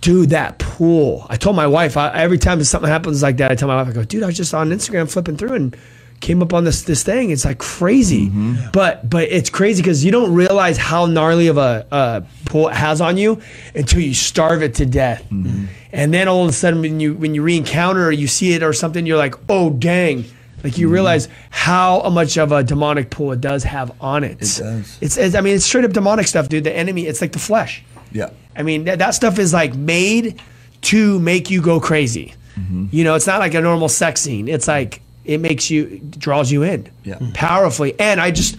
dude, that pool. I told my wife I, every time something happens like that, I tell my wife, I go, dude, I was just on Instagram flipping through and came up on this this thing. It's like crazy, Mm-hmm. but but it's crazy because you don't realize how gnarly of a, a pull it has on you until you starve it to death, Mm-hmm. and then all of a sudden when you when you re-encounter or you see it or something, you're like, oh dang. Like Mm-hmm. you realize how much of a demonic pull it does have on it. It does. It's, it's I mean it's straight up demonic stuff, dude. The enemy, it's like the flesh. Yeah I mean, that, that stuff is like made to make you go crazy. Mm-hmm. You know, it's not like a normal sex scene. It's like it makes you draws you in Yeah. powerfully. And I just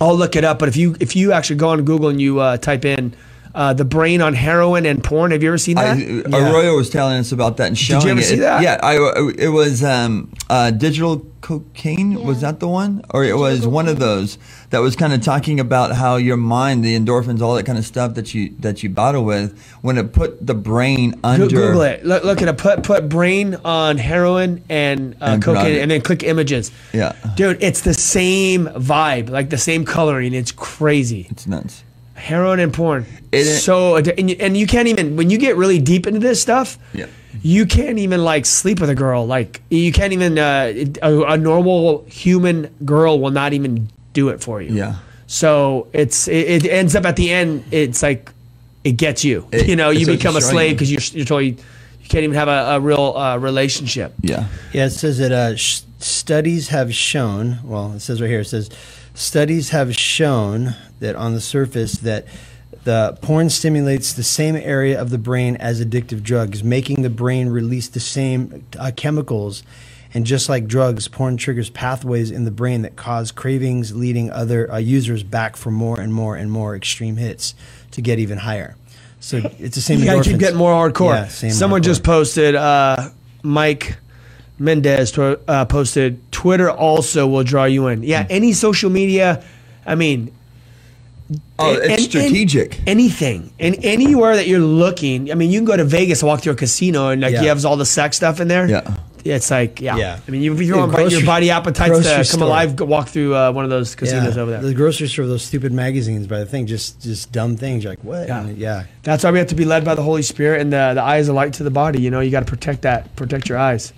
I'll look it up, but if you if you actually go on Google and you uh, type in uh, the brain on heroin and porn, have you ever seen that? I, Arroyo was telling us about that and showing Did you ever it. see that? Yeah, I, it was um, uh, digital cocaine. Was that the one, or it was one of those that was kind of talking about how your mind, the endorphins, all that kind of stuff that you that you battle with, when it put the brain under. Google it. Look, look at it. Put put brain on heroin and, uh, And cocaine, pornography. and then click images. Yeah. dude, it's the same vibe, like the same coloring. It's crazy. It's nuts. Heroin and porn. It- so and you, and you can't even when you get really deep into this stuff. Yeah. You can't even like sleep with a girl. Like you can't even uh, a, a normal human girl will not even do it for you. Yeah. So it's it, it ends up at the end. It's like it gets you. It- you know, you become a slave because you're you're told you, you can't even have a, a real uh, relationship. Yeah. Yeah, it says that uh, sh- studies have shown. Well, it says right here. It says studies have shown that on the surface that the porn stimulates the same area of the brain as addictive drugs, making the brain release the same uh, chemicals. And just like drugs, porn triggers pathways in the brain that cause cravings, leading other uh, users back for more and more and more extreme hits to get even higher. So it's the same. You gotta keep getting more hardcore. Yeah, Someone hardcore. just posted uh, Mike Mendez tw- uh, posted, Twitter also will draw you in. Yeah, any social media, I mean, Oh, it's and- strategic. anything and anywhere that you're looking. I mean, you can go to Vegas and walk through a casino and like Yeah. you have all the sex stuff in there. Yeah. It's like yeah. Yeah. I mean, you, you Yeah, want your body appetites to come store. alive, walk through uh, one of those casinos over there. The grocery store, those stupid magazines, by the thing, just just dumb things. You're like, what? Yeah. And yeah. That's why we have to be led by the Holy Spirit, and the the eye is a light to the body. You know, you got to protect that, protect your eyes.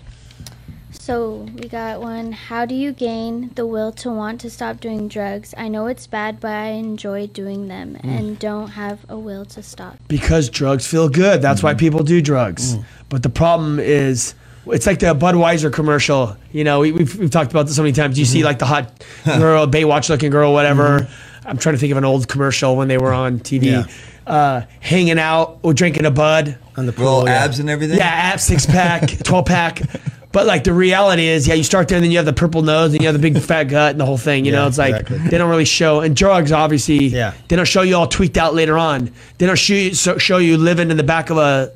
So we got one. How do you gain the will to want to stop doing drugs? I know it's bad, but I enjoy doing them mm. and don't have a will to stop. because drugs feel good. That's why mm-hmm. people do drugs. Mm. But the problem is, it's like the Budweiser commercial. You know, we, we've, we've talked about this so many times. You see mm-hmm. like the hot girl, Baywatch looking girl, whatever. Mm-hmm. I'm trying to think of an old commercial when they were on TV, Yeah. uh, hanging out or drinking a Bud. On the Little pool, yeah. abs and everything. Yeah, abs, six pack, 12 pack. But like the reality is, yeah, you start there and then you have the purple nose and you have the big fat gut and the whole thing. You know, it's like exactly. they don't really show. And drugs, obviously, Yeah. they don't show you all tweaked out later on. They don't show you, so, show you living in the back of a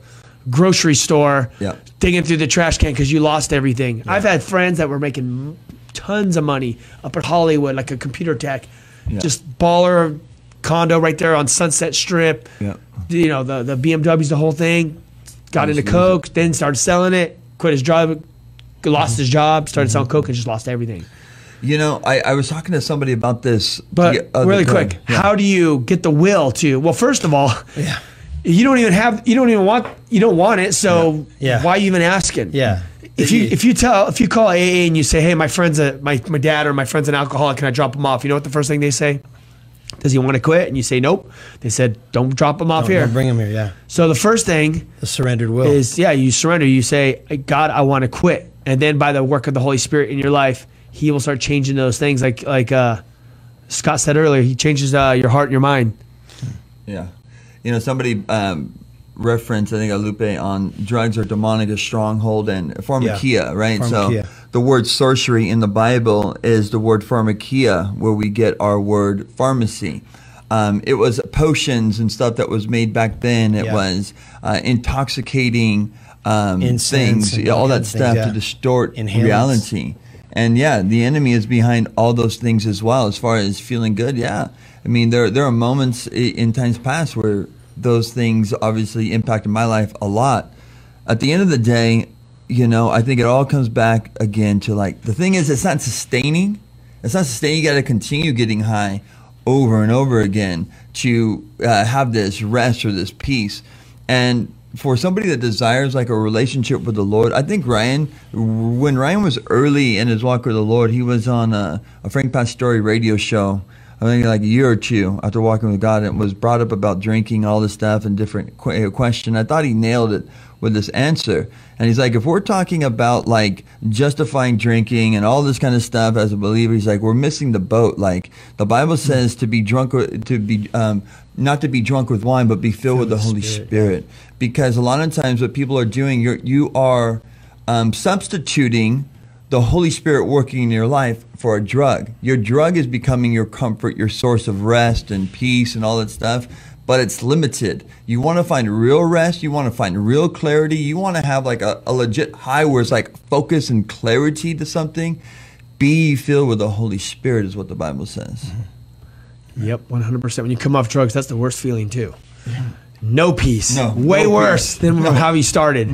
grocery store, Yeah. digging through the trash can because you lost everything. I've had friends that were making tons of money up at Hollywood, like a computer tech, Yeah. just baller condo right there on Sunset Strip. Yeah. You know, the, the BMWs, the whole thing. Got into Coke, then started selling it, quit his job, lost his job, started selling mm-hmm. Coke, and just lost everything. You know, I, I was talking to somebody about this. But the other really quick, Yeah. how do you get the will to? Well, first of all, Yeah. you don't even have, you don't even want, you don't want it. So Yeah. why are you even asking? Yeah. If you if you tell if you call AA and you say, hey, my friend's a my, my dad or my friend's an alcoholic, can I drop him off? You know what the first thing they say? Does he want to quit? And you say nope. They said don't drop him off Don't- here. don't bring him here. Yeah. so the first thing The surrendered will. is yeah, you surrender. You say, God, I want to quit, and then by the work of the Holy Spirit in your life, He will start changing those things. Like like uh, Scott said earlier, He changes uh, your heart and your mind. Yeah. You know, somebody um, referenced, I think, a Lupe on drugs or demonic, a stronghold, and pharmakeia, right? Pharmakeia. So the word sorcery in the Bible is the word pharmakeia, where we get our word pharmacy. Um, it was potions and stuff that was made back then. It Yeah. was uh, intoxicating um, Incense things, all that stuff things, to distort Inhalants. reality. And yeah, the enemy is behind all those things as well. As far as feeling good, yeah. I mean, there there are moments in times past where those things obviously impacted my life a lot. At the end of the day, you know, I think it all comes back again to like the thing is, it's not sustaining. It's not sustaining. You got to continue getting high over and over again to uh, have this rest or this peace. And for somebody that desires like a relationship with the Lord, I think Ryan, when Ryan was early in his walk with the Lord, he was on a, a Frank Pastore radio show. I think like a year or two after walking with God, and was brought up about drinking, all this stuff, and different qu- question. I thought he nailed it with this answer. And he's like, if we're talking about like justifying drinking and all this kind of stuff as a believer, he's like, we're missing the boat. Like the Bible says to be drunk, to be um, not to be drunk with wine, but be filled with the Holy Spirit, Spirit. Because a lot of times, what people are doing, you're you are um, substituting the Holy Spirit working in your life for a drug. Your drug is becoming your comfort, your source of rest and peace and all that stuff, but it's limited. You want to find real rest, you want to find real clarity, you want to have like a, a legit high where it's like focus and clarity to something. Be filled with the Holy Spirit is what the Bible says. Mm-hmm. Yep, one hundred percent. When you come off drugs, that's the worst feeling too. No peace. No, way no worse peace. than how you started.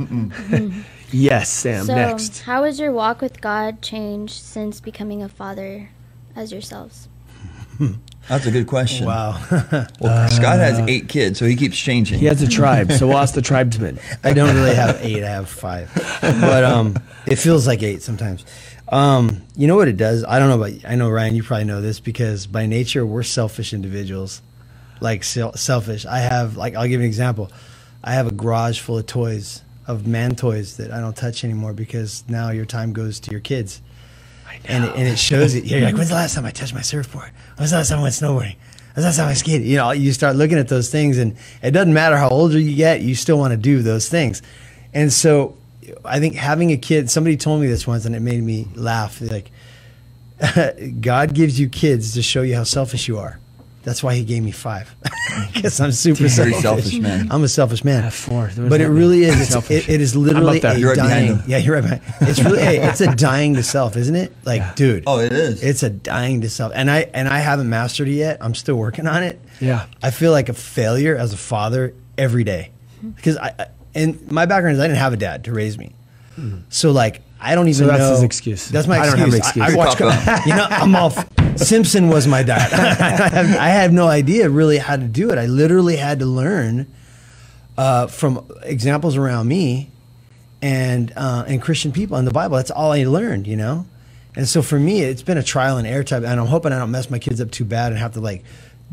yes, Sam. so, next. how has your walk with God changed since becoming a father as yourselves? That's a good question. wow. Well, Scott has eight kids, so he keeps changing. He has a tribe, so we'll ask the tribesmen. I don't really have eight. I have five, but um, it feels like eight sometimes. Um, you know what it does? I don't know about. I know Ryan. You probably know this because by nature we're selfish individuals. Like sel- selfish. I have like I'll give you an example. I have a garage full of toys of man toys that I don't touch anymore because now your time goes to your kids. And it, and it shows it. You're like, when's the last time I touched my surfboard? When's the last I went snowboarding? Time I skated? You know, you start looking at those things, and it doesn't matter how older you get, you still want to do those things. And so, I think having a kid. Somebody told me this once, and it made me laugh. Like, God gives you kids to show you how selfish you are. That's why He gave me five. guess I'm super Very selfish. selfish man. I'm a selfish man. I four. But it really many. is. It's, it, it is literally a You're dying. him. Yeah, you're right behind. It's really. hey, it's a dying to self, isn't it? Like, dude. Oh, it is. It's a dying to self, and I and I haven't mastered it yet. I'm still working on it. Yeah. I feel like a failure as a father every day mm-hmm. because I I- and my background is I didn't have a dad to raise me, mm-hmm. so like I don't even So that's know. his excuse. That's my I excuse. don't have an excuse. I, I watch. Cop you know, I'm off. Simpson was my dad. I, have, I have no idea really how to do it. I literally had to learn uh, from examples around me and uh, and Christian people in the Bible. That's all I learned, you know. And so for me, it's been a trial and error type. And I'm hoping I don't mess my kids up too bad and have to like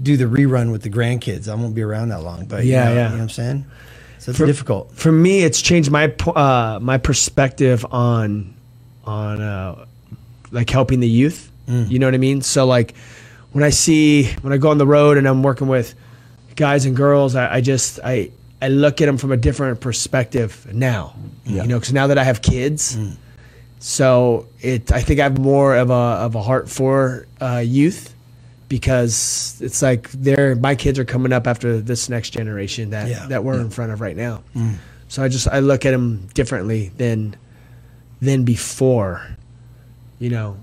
do the rerun with the grandkids. I won't be around that long, but Yeah, you know, yeah. you know what I'm saying. It's For- difficult. For me, it's changed my uh, my perspective on on uh, like helping the youth. Mm. You know what I mean? So like when I see when I go on the road and I'm working with guys and girls, I, I just I I look at them from a different perspective now. Yeah. You know, because now that I have kids, Mm. so it I think I have more of a of a heart for uh, youth because it's like they're my kids are coming up after this next generation that Yeah. that we're in front of right now. Mm. So I just I look at them differently than than before, you know.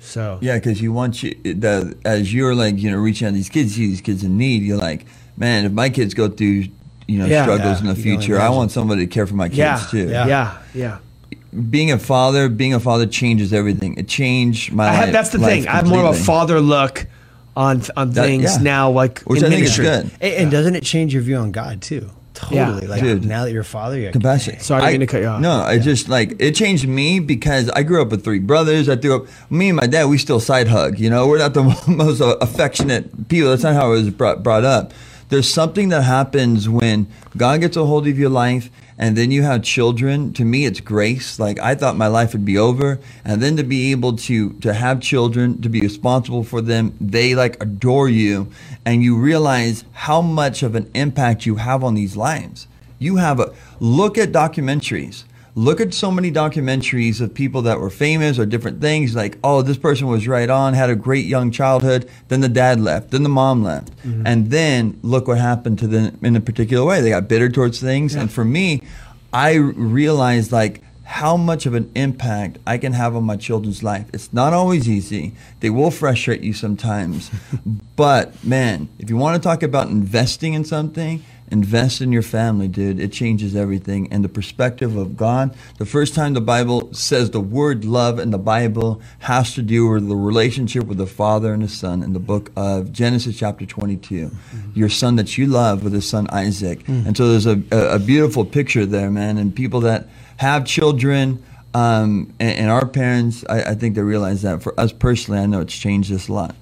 So Yeah, because you want you the as you're like you know reaching out to these kids, see these kids in need. You're like, man, if my kids go through you know Yeah. struggles Yeah, in the future, I want somebody to care for my kids yeah, too. yeah, Yeah. yeah, Being a father, being a father changes everything. It changed my I life. that's the life thing. I have more of a father look on on That- things yeah. now, like Which in I think is good. And, and doesn't it change your view on God too? Yeah. Totally. Like Dude. now that you're a father, you're like, compassion. Sorry, I didn't mean to cut you off. No, I just like it changed me because I grew up with three brothers. I grew up. Me and my dad, we still side hug. You know, we're not the most uh, affectionate people. That's not how I was brought, brought up. There's something that happens when God gets a hold of your life, and then you have children. To me, it's grace. Like I thought my life would be over, and then to be able to to have children, to be responsible for them, they like adore you, and you realize how much of an impact you have on these lives. You have a look at documentaries. Look at so many documentaries of people that were famous or different things. Like, oh, this person was right on, had a great young childhood. Then the dad left. Then the mom left. Mm-hmm. And then look what happened to them in a particular way. They got bitter towards things. And for me, I realized like how much of an impact I can have on my children's life. It's not always easy. They will frustrate you sometimes. but man, if you want to talk about investing in something, invest in your family, dude. It changes everything. And the perspective of God, the first time the Bible says the word love in the Bible has to do with the relationship with the father and the son in the book of Genesis chapter 22. Your son that you love with his son Isaac. And so there's a, a, a beautiful picture there, man. And people that have children, um, and, and our parents, I, I think they realize that. For us personally, I know it's changed us a lot.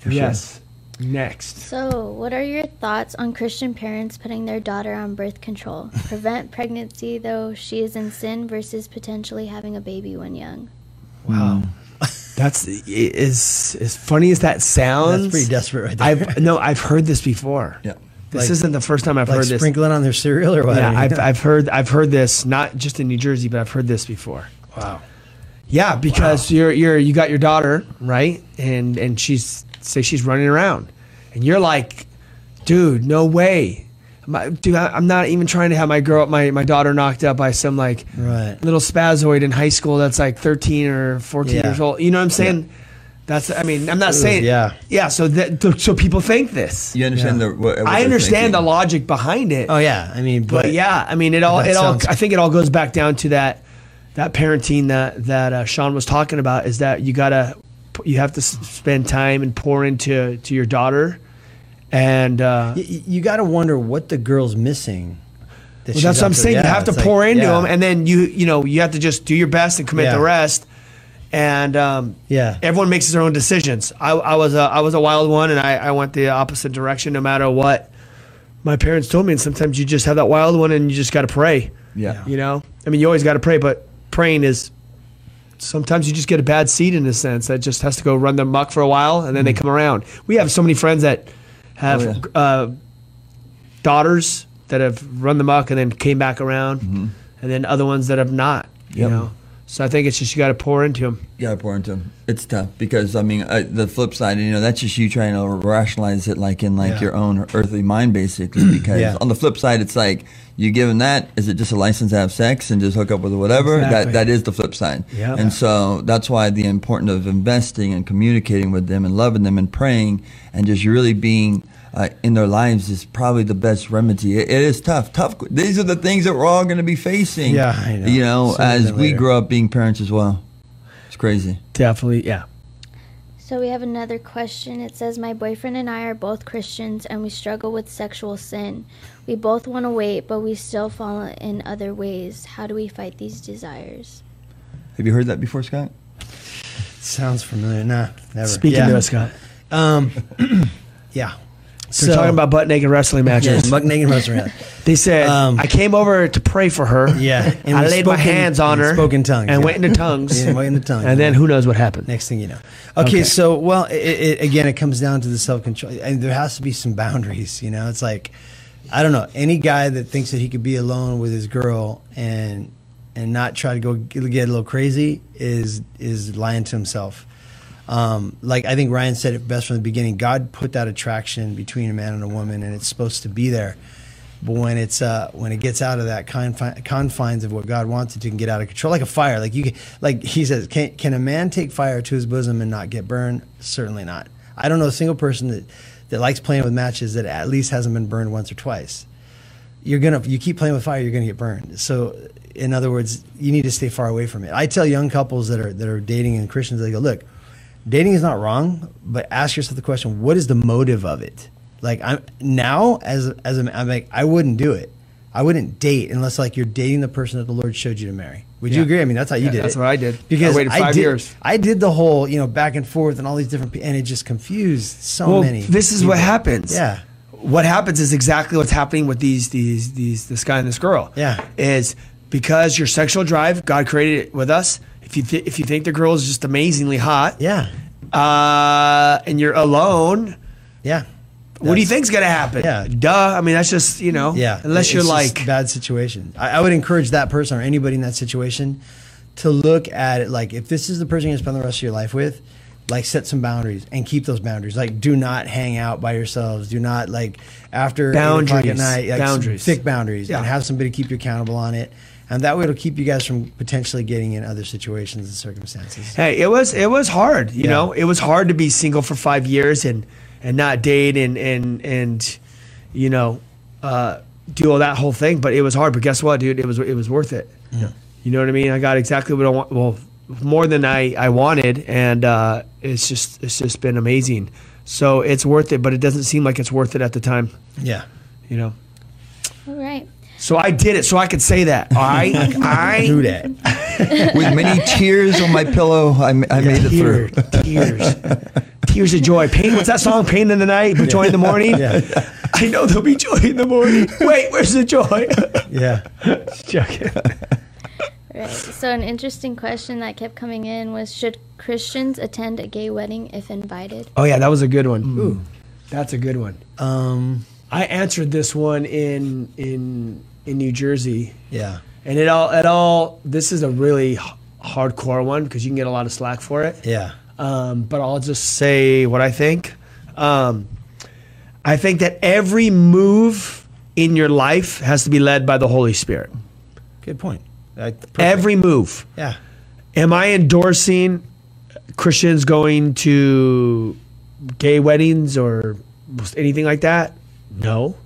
For sure. Yes. Next. So, what are your thoughts on Christian parents putting their daughter on birth control? Prevent pregnancy though she is in sin versus potentially having a baby when young. Wow. Hmm. That's is as funny as that sounds. That's pretty desperate right there. I've no, I've heard this before. Yeah. This Like- isn't the first time I've like heard this. sprinkling on their cereal or what? Yeah, I've, I've heard I've heard this not just in New Jersey, but I've heard this before. wow. Yeah, because you're you're you got your daughter right, and and she's say she's running around, and you're like, dude, no way, my, dude, I, I'm not even trying to have my girl, my my daughter knocked up by some like Right. little spazoid in high school that's like 13 or 14 Yeah. years old. You know what I'm saying? That's I mean I'm not Ooh, saying yeah. yeah. So that so people think this. You understand Yeah. the? What, what I they're understand the logic behind it. Oh yeah. I mean, but, But yeah, I mean, it all, That it all, I think it all goes back down to that, that parenting that that uh, Sean was talking about is that you gotta, you have to spend time and pour into to your daughter, and uh, y- y- you got to wonder what the girl's missing. that well, that's what I'm there- saying. you have to it's like- pour into yeah. them, and then you you know you have to just do your best and commit Yeah. the rest. And um, Yeah. everyone makes their own decisions. I, I was a I was a wild one, and I, I went the opposite direction. No matter what my parents told me, and sometimes you just have that wild one, and you just got to pray. Yeah. You know, I mean, you always got to pray, but praying is sometimes you just get a bad seed in a sense that just has to go run the muck for a while and then they come around. We have so many friends that have Oh, yeah. uh, daughters that have run the muck and then came back around, and then other ones that have not. You Yep. know, so I think it's just you got to pour into them. You gotta pour into them. It's tough because I mean uh, the flip side, you know, that's just you trying to rationalize it like in like Yeah. your own earthly mind, basically. Because Yeah. on the flip side, it's like you give them that. Is it just a license to have sex and just hook up with whatever? Exactly. That that is the flip side. Yeah. And so that's why the importance of investing and communicating with them and loving them and praying and just really being. Uh, in their lives is probably the best remedy. It, it is tough. Tough. These are the things that we're all going to be facing. Yeah, I know. You know, Sooner as we grow up being parents as well. It's crazy. Definitely, yeah. So we have another question. It says, My boyfriend and I are both Christians and we struggle with sexual sin. We both want to wait, but we still fall in other ways. How do we fight these desires? Have you heard that before, Scott? Sounds familiar. Nah, never. Speaking yeah. to us, Scott. Um, yeah. They're talking about butt naked wrestling yeah, matches. buck naked restaurant. They said, Um, I came over to pray for her. Yeah, and I laid my in- hands on her. spoke in tongues, And yeah. went into tongues. Yeah, went into tongues, And then who knows what happened. Next thing you know. Okay, Okay. so well, it, it, again, it comes down to the self control, and there has to be some boundaries. You know, it's like I don't know any guy that thinks that he could be alone with his girl and and not try to go get, get a little crazy is is lying to himself. Um, like I think Ryan said it best from the beginning. God put that attraction between a man and a woman, and it's supposed to be there. But when it's uh, when it gets out of that confi- confines of what God wants it to, can get out of control, like a fire. Like you, like he says, can can a man take fire to his bosom and not get burned? Certainly not. I don't know a single person that that likes playing with matches that at least hasn't been burned once or twice. You're gonna you keep playing with fire, you're gonna get burned. So, in other words, you need to stay far away from it. I tell young couples that are that are dating and Christians, they go, look, dating is not wrong, but ask yourself the question: What is the motive of it? Like I'm now as as a, I'm like I wouldn't do it. I wouldn't date unless like you're dating the person that the Lord showed you to marry. Would you agree? I mean, that's how you Yeah, did that's it. what I did. I Because waited five did, years. I did the whole you know back and forth and all these different, and it just confused so well, many. this is what happens. Yeah. What happens is exactly what's happening with these these these this guy and this girl. Yeah. Is because your sexual drive, God created it with us. If you th- if you think the girl is just amazingly hot, Yeah. uh, and you're alone, Yeah. what do you think's gonna happen? Yeah. Duh. I mean, that's just you know. Yeah. Unless it's you're like bad situation. I, I would encourage that person or anybody in that situation to look at it like if this is the person you're gonna spend the rest of your life with, like set some boundaries and keep those boundaries. Like do not hang out by yourselves. Do not like after Boundaries. at night. Like, Boundaries. Thick boundaries. Yeah. And have somebody keep you accountable on it. And that way it'll keep you guys from potentially getting in other situations and circumstances. Hey, it was it was hard. You Yeah. know, it was hard to be single for five years and and not date and and and you know uh, do all that whole thing. But it was hard. But guess what, dude? It was it was worth it. Yeah. You know what I mean? I got exactly what I want. Well, more than I I wanted, and uh, it's just it's just been amazing. So it's worth it, but it doesn't seem like it's worth it at the time. Yeah. You know. All right. So I did it, so I could say that. All right, I Do that. With many tears on my pillow, I, ma- I made it Tear, through. tears, tears of joy. Pain. What's that song? Pain in the night, but joy in the morning. Yeah. I know there'll be joy in the morning. Wait, where's the joy? Yeah. Joking. Right. So an interesting question that kept coming in was should Christians attend a gay wedding if invited? Oh yeah, that was a good one. Ooh, that's a good one. Um I answered this one in in in New Jersey, yeah. and it all it all. This is a really h- hardcore one because you can get a lot of slack for it. Yeah. um, but I'll just say what I think. Um, I think that every move in your life has to be led by the Holy Spirit. Good point. Every move. Yeah. Am I endorsing Christians going to gay weddings or anything like that? No.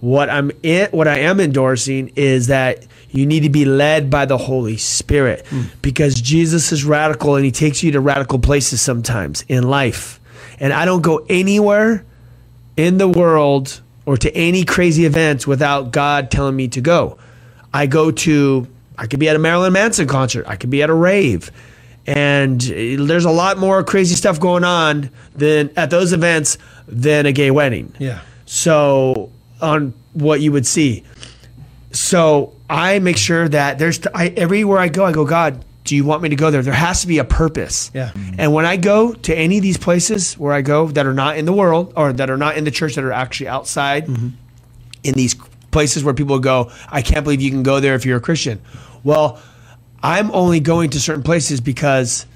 What I'm it what I am endorsing is that you need to be led by the Holy Spirit hmm. because Jesus is radical and he takes you to radical places sometimes in life. And I don't go anywhere in the world or to any crazy events without God telling me to go. I go to, I could be at a Marilyn Manson concert, I could be at a rave. And there's a lot more crazy stuff going on than at those events than a gay wedding. Yeah. So, on what you would see. So, I make sure that there's, I, everywhere I go, I go, God, do you want me to go there? There has to be a purpose. Yeah. And when I go to any of these places where I go that are not in the world or that are not in the church, that are actually outside mm-hmm. in these places where people go, I can't believe you can go there if you're a Christian. Well, I'm only going to certain places because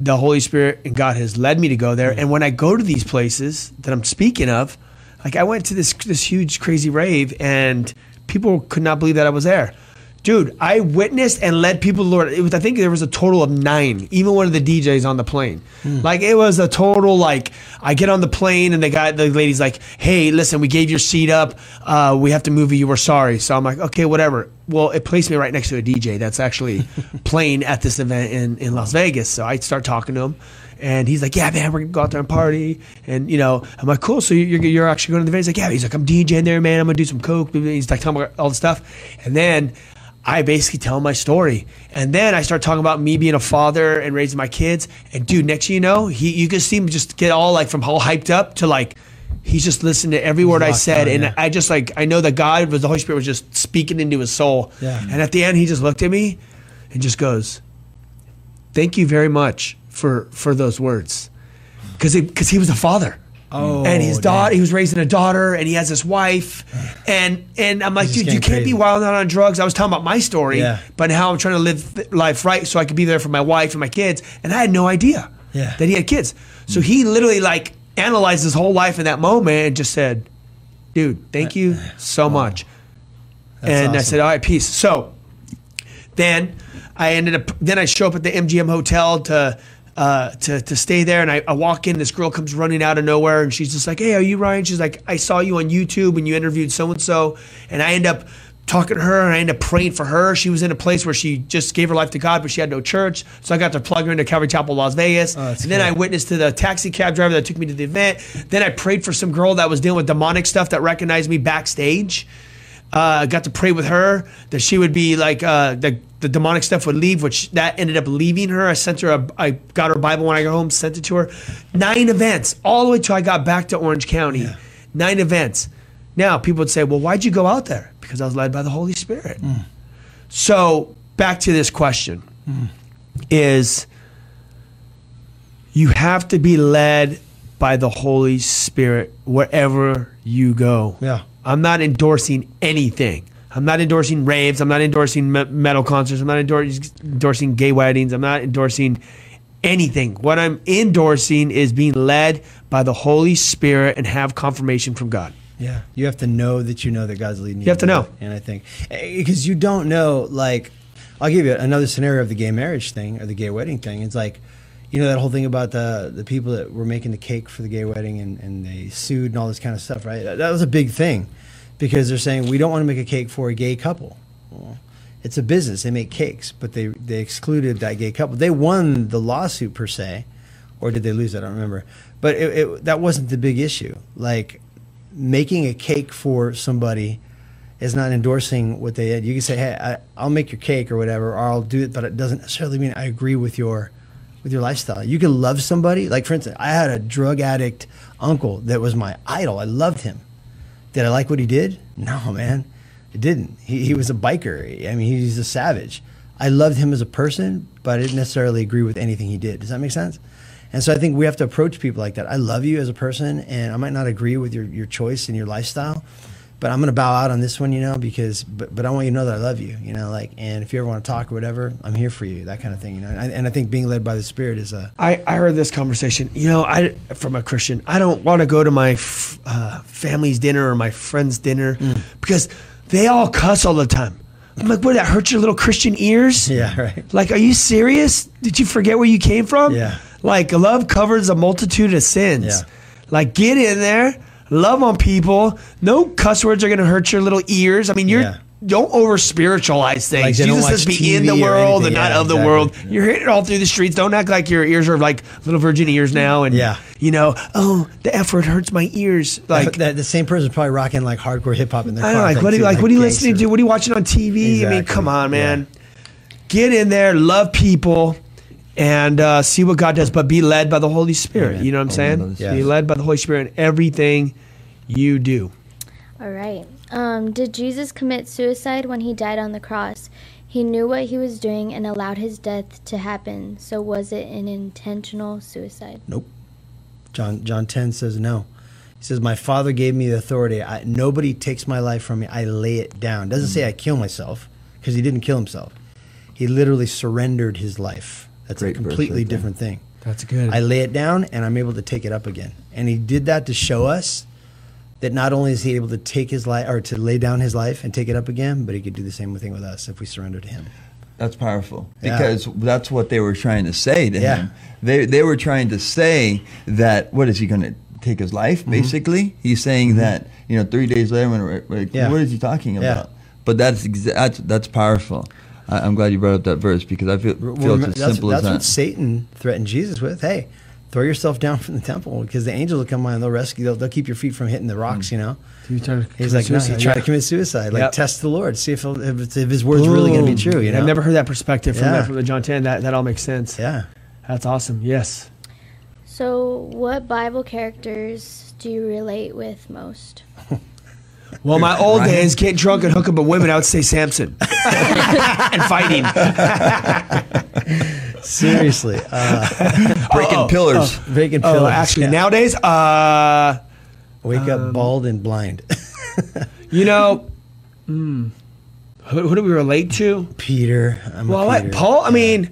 the Holy Spirit and God has led me to go there. Mm-hmm. And when I go to these places that I'm speaking of, like I went to this this huge crazy rave and people could not believe that I was there. Dude, I witnessed and led people to the Lord. It was, I think there was a total of nine, even one of the DJs on the plane. Like it was a total like I get on the plane and the guy, the lady's like, "Hey, listen, we gave your seat up. Uh, we have to move you. We're sorry." So I'm like, "Okay, whatever." Well, it placed me right next to a DJ that's actually playing at this event in in Las Vegas. So I start talking to him. And he's like, yeah, man, we're gonna go out there and party. And you know, I'm like, cool. So you're, you're actually going to the event? He's like, yeah. He's like, I'm DJing there, man. I'm gonna do some coke. He's like telling about all the stuff. And then I basically tell my story. And then I start talking about me being a father and raising my kids. And dude, next thing you know, he you can see him just get all like from all hyped up to like he's just listening to every word I said. on, and yeah. I just like I know that God was the Holy Spirit was just speaking into his soul. Yeah. And at the end he just looked at me and just goes, Thank you very much for for those words. Cause he, cause he was a father. Oh, and his daughter, he was raising a daughter, and he has his wife, and and I'm like, dude, you can't be wild out on drugs. I was talking about my story, Yeah. but how I'm trying to live life right so I could be there for my wife and my kids, and I had no idea Yeah. that he had kids. So he literally like analyzed his whole life in that moment and just said, "Dude, thank you so much." and I said, "All right, peace." So then I ended up. Then I show up at the MGM hotel to. Uh, to, to stay there. And I, I walk in this girl comes running out of nowhere and she's just like hey are you Ryan? She's like I saw you on YouTube and you interviewed so and so and I end up talking to her and I end up praying for her. She was in a place where she just gave her life to God but she had no church. So I got to plug her into Calvary Chapel Las Vegas. And that's then I witnessed to the taxi cab driver that took me to the event. Then I prayed for some girl that was dealing with demonic stuff that recognized me backstage. Uh, got to pray with her that she would be like uh, the the demonic stuff would leave, which that ended up leaving her. I sent her a, I got her Bible when I got home, sent it to her. Nine events, all the way till I got back to Orange County. Nine events. Now people would say, well, why'd you go out there? Because I was led by the Holy Spirit. Hmm. So back to this question hmm. is you have to be led by the Holy Spirit wherever you go. Yeah. I'm not endorsing anything. I'm not endorsing raves. I'm not endorsing me- metal concerts. I'm not endors- endorsing gay weddings. I'm not endorsing anything. What I'm endorsing is being led by the Holy Spirit and have confirmation from God. Yeah, you have to know that you know that God's leading you. You have to know. it. and I think eh, because you don't know, like, I'll give you another scenario of the gay marriage thing or the gay wedding thing. It's like, you know, that whole thing about the the people that were making the cake for the gay wedding and, and they sued and all this kind of stuff, right? That, that was a big thing because they're saying we don't want to make a cake for a gay couple. Well, it's a business; they make cakes, but they they excluded that gay couple. They won the lawsuit per se, or did they lose? I don't remember. But it, it, that wasn't the big issue. Like making a cake for somebody is not endorsing what they did. You can say, "Hey, I, I'll make your cake or whatever, or I'll do it," but it doesn't necessarily mean I agree with your with your lifestyle. You can love somebody. Like for instance, I had a drug addict uncle that was my idol. I loved him. Did I like what he did? No, man, I didn't. He, he was a biker. I mean, he's a savage. I loved him as a person, but I didn't necessarily agree with anything he did. Does that make sense? And so I think we have to approach people like that. I love you as a person, and I might not agree with your, your choice and your lifestyle, but I'm going to bow out on this one, you know, because, but, but I want you to know that I love you, you know, like, and if you ever want to talk or whatever, I'm here for you, that kind of thing, you know. And I, and I think being led by the Spirit is a, I, I heard this conversation. You know, I from a Christian. I don't want to go to my f- uh, family's dinner or my friend's dinner Mm. because they all cuss all the time. I'm like, what? That hurt your little Christian ears? Yeah, right. Like, are you serious? Did you forget where you came from? Yeah. Like, love covers a multitude of sins. Yeah. Like, get in there, love on people. No cuss words are gonna hurt your little ears. I mean, you're. Yeah. Don't over spiritualize things. Like Jesus says, "Be in the world and not Yeah, of the exactly. world." You're hearing it all through the streets. Don't act like your ears are like little virgin ears now, and Yeah. you know, oh, the F word hurts my ears. Like, that, the same person probably rocking like hardcore hip hop in their I know, like what are you too, like? What are you listening to? What are you watching on TV? I mean, come on, man. Yeah. Get in there, love people, and uh, see what God does. But be led by the Holy Spirit. Amen. You know what I'm Amen. saying? Yes. Be led by the Holy Spirit in everything you do. All right. Um, did Jesus commit suicide when he died on the cross? He knew what he was doing and allowed his death to happen. So was it an intentional suicide? Nope. John John 10 says no. He says, My Father gave me the authority. I, nobody takes my life from me. I lay it down. Doesn't say I kill myself because he didn't kill himself. He literally surrendered his life. That's Great a completely right different thing. That's good. I lay it down and I'm able to take it up again. And he did that to show us that not only is he able to take his life or to lay down his life and take it up again, but he could do the same thing with us if we surrender to him. That's powerful Yeah. because that's what they were trying to say to Yeah. him. They they were trying to say that what is he going to take his life? Mm-hmm. Basically, he's saying that you know three days later, when like, Yeah. what is he talking Yeah. about? But that's exa- that's that's powerful. I, I'm glad you brought up that verse because I feel, Well, feel it's as that's simple that's as what. Satan threatened Jesus with. Hey, throw yourself down from the temple because the angels will come by and they'll rescue. They'll, they'll keep your feet from hitting the rocks. Mm. You know. He tried to He's commit like, no, he suicide, tried yeah. to commit suicide. Like, Yep. test the Lord, see if if, if his word's really going to be true. You know. I've never heard that perspective from, Yeah. that, from the John 10. That, that all makes sense. Yeah. That's awesome. Yes. So, what Bible characters do you relate with most? Well, my old Ryan? days, get drunk and hook up with women, I would say Samson. and fighting. Seriously. Uh, Breaking pillars. vacant Oh, pillars. actually, Yeah. nowadays, uh, Wake um, up bald and blind. you know, hmm, who, who do we relate to? Peter. I'm a Well, I like Peter. Paul. I mean,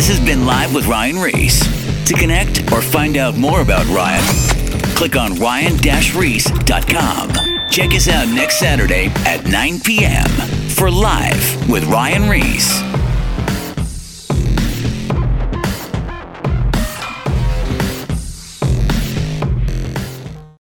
This has been Live with Ryan Ries. To connect or find out more about Ryan, click on ryan-reese.com. Check us out next Saturday at 9 p.m. for Live with Ryan Ries.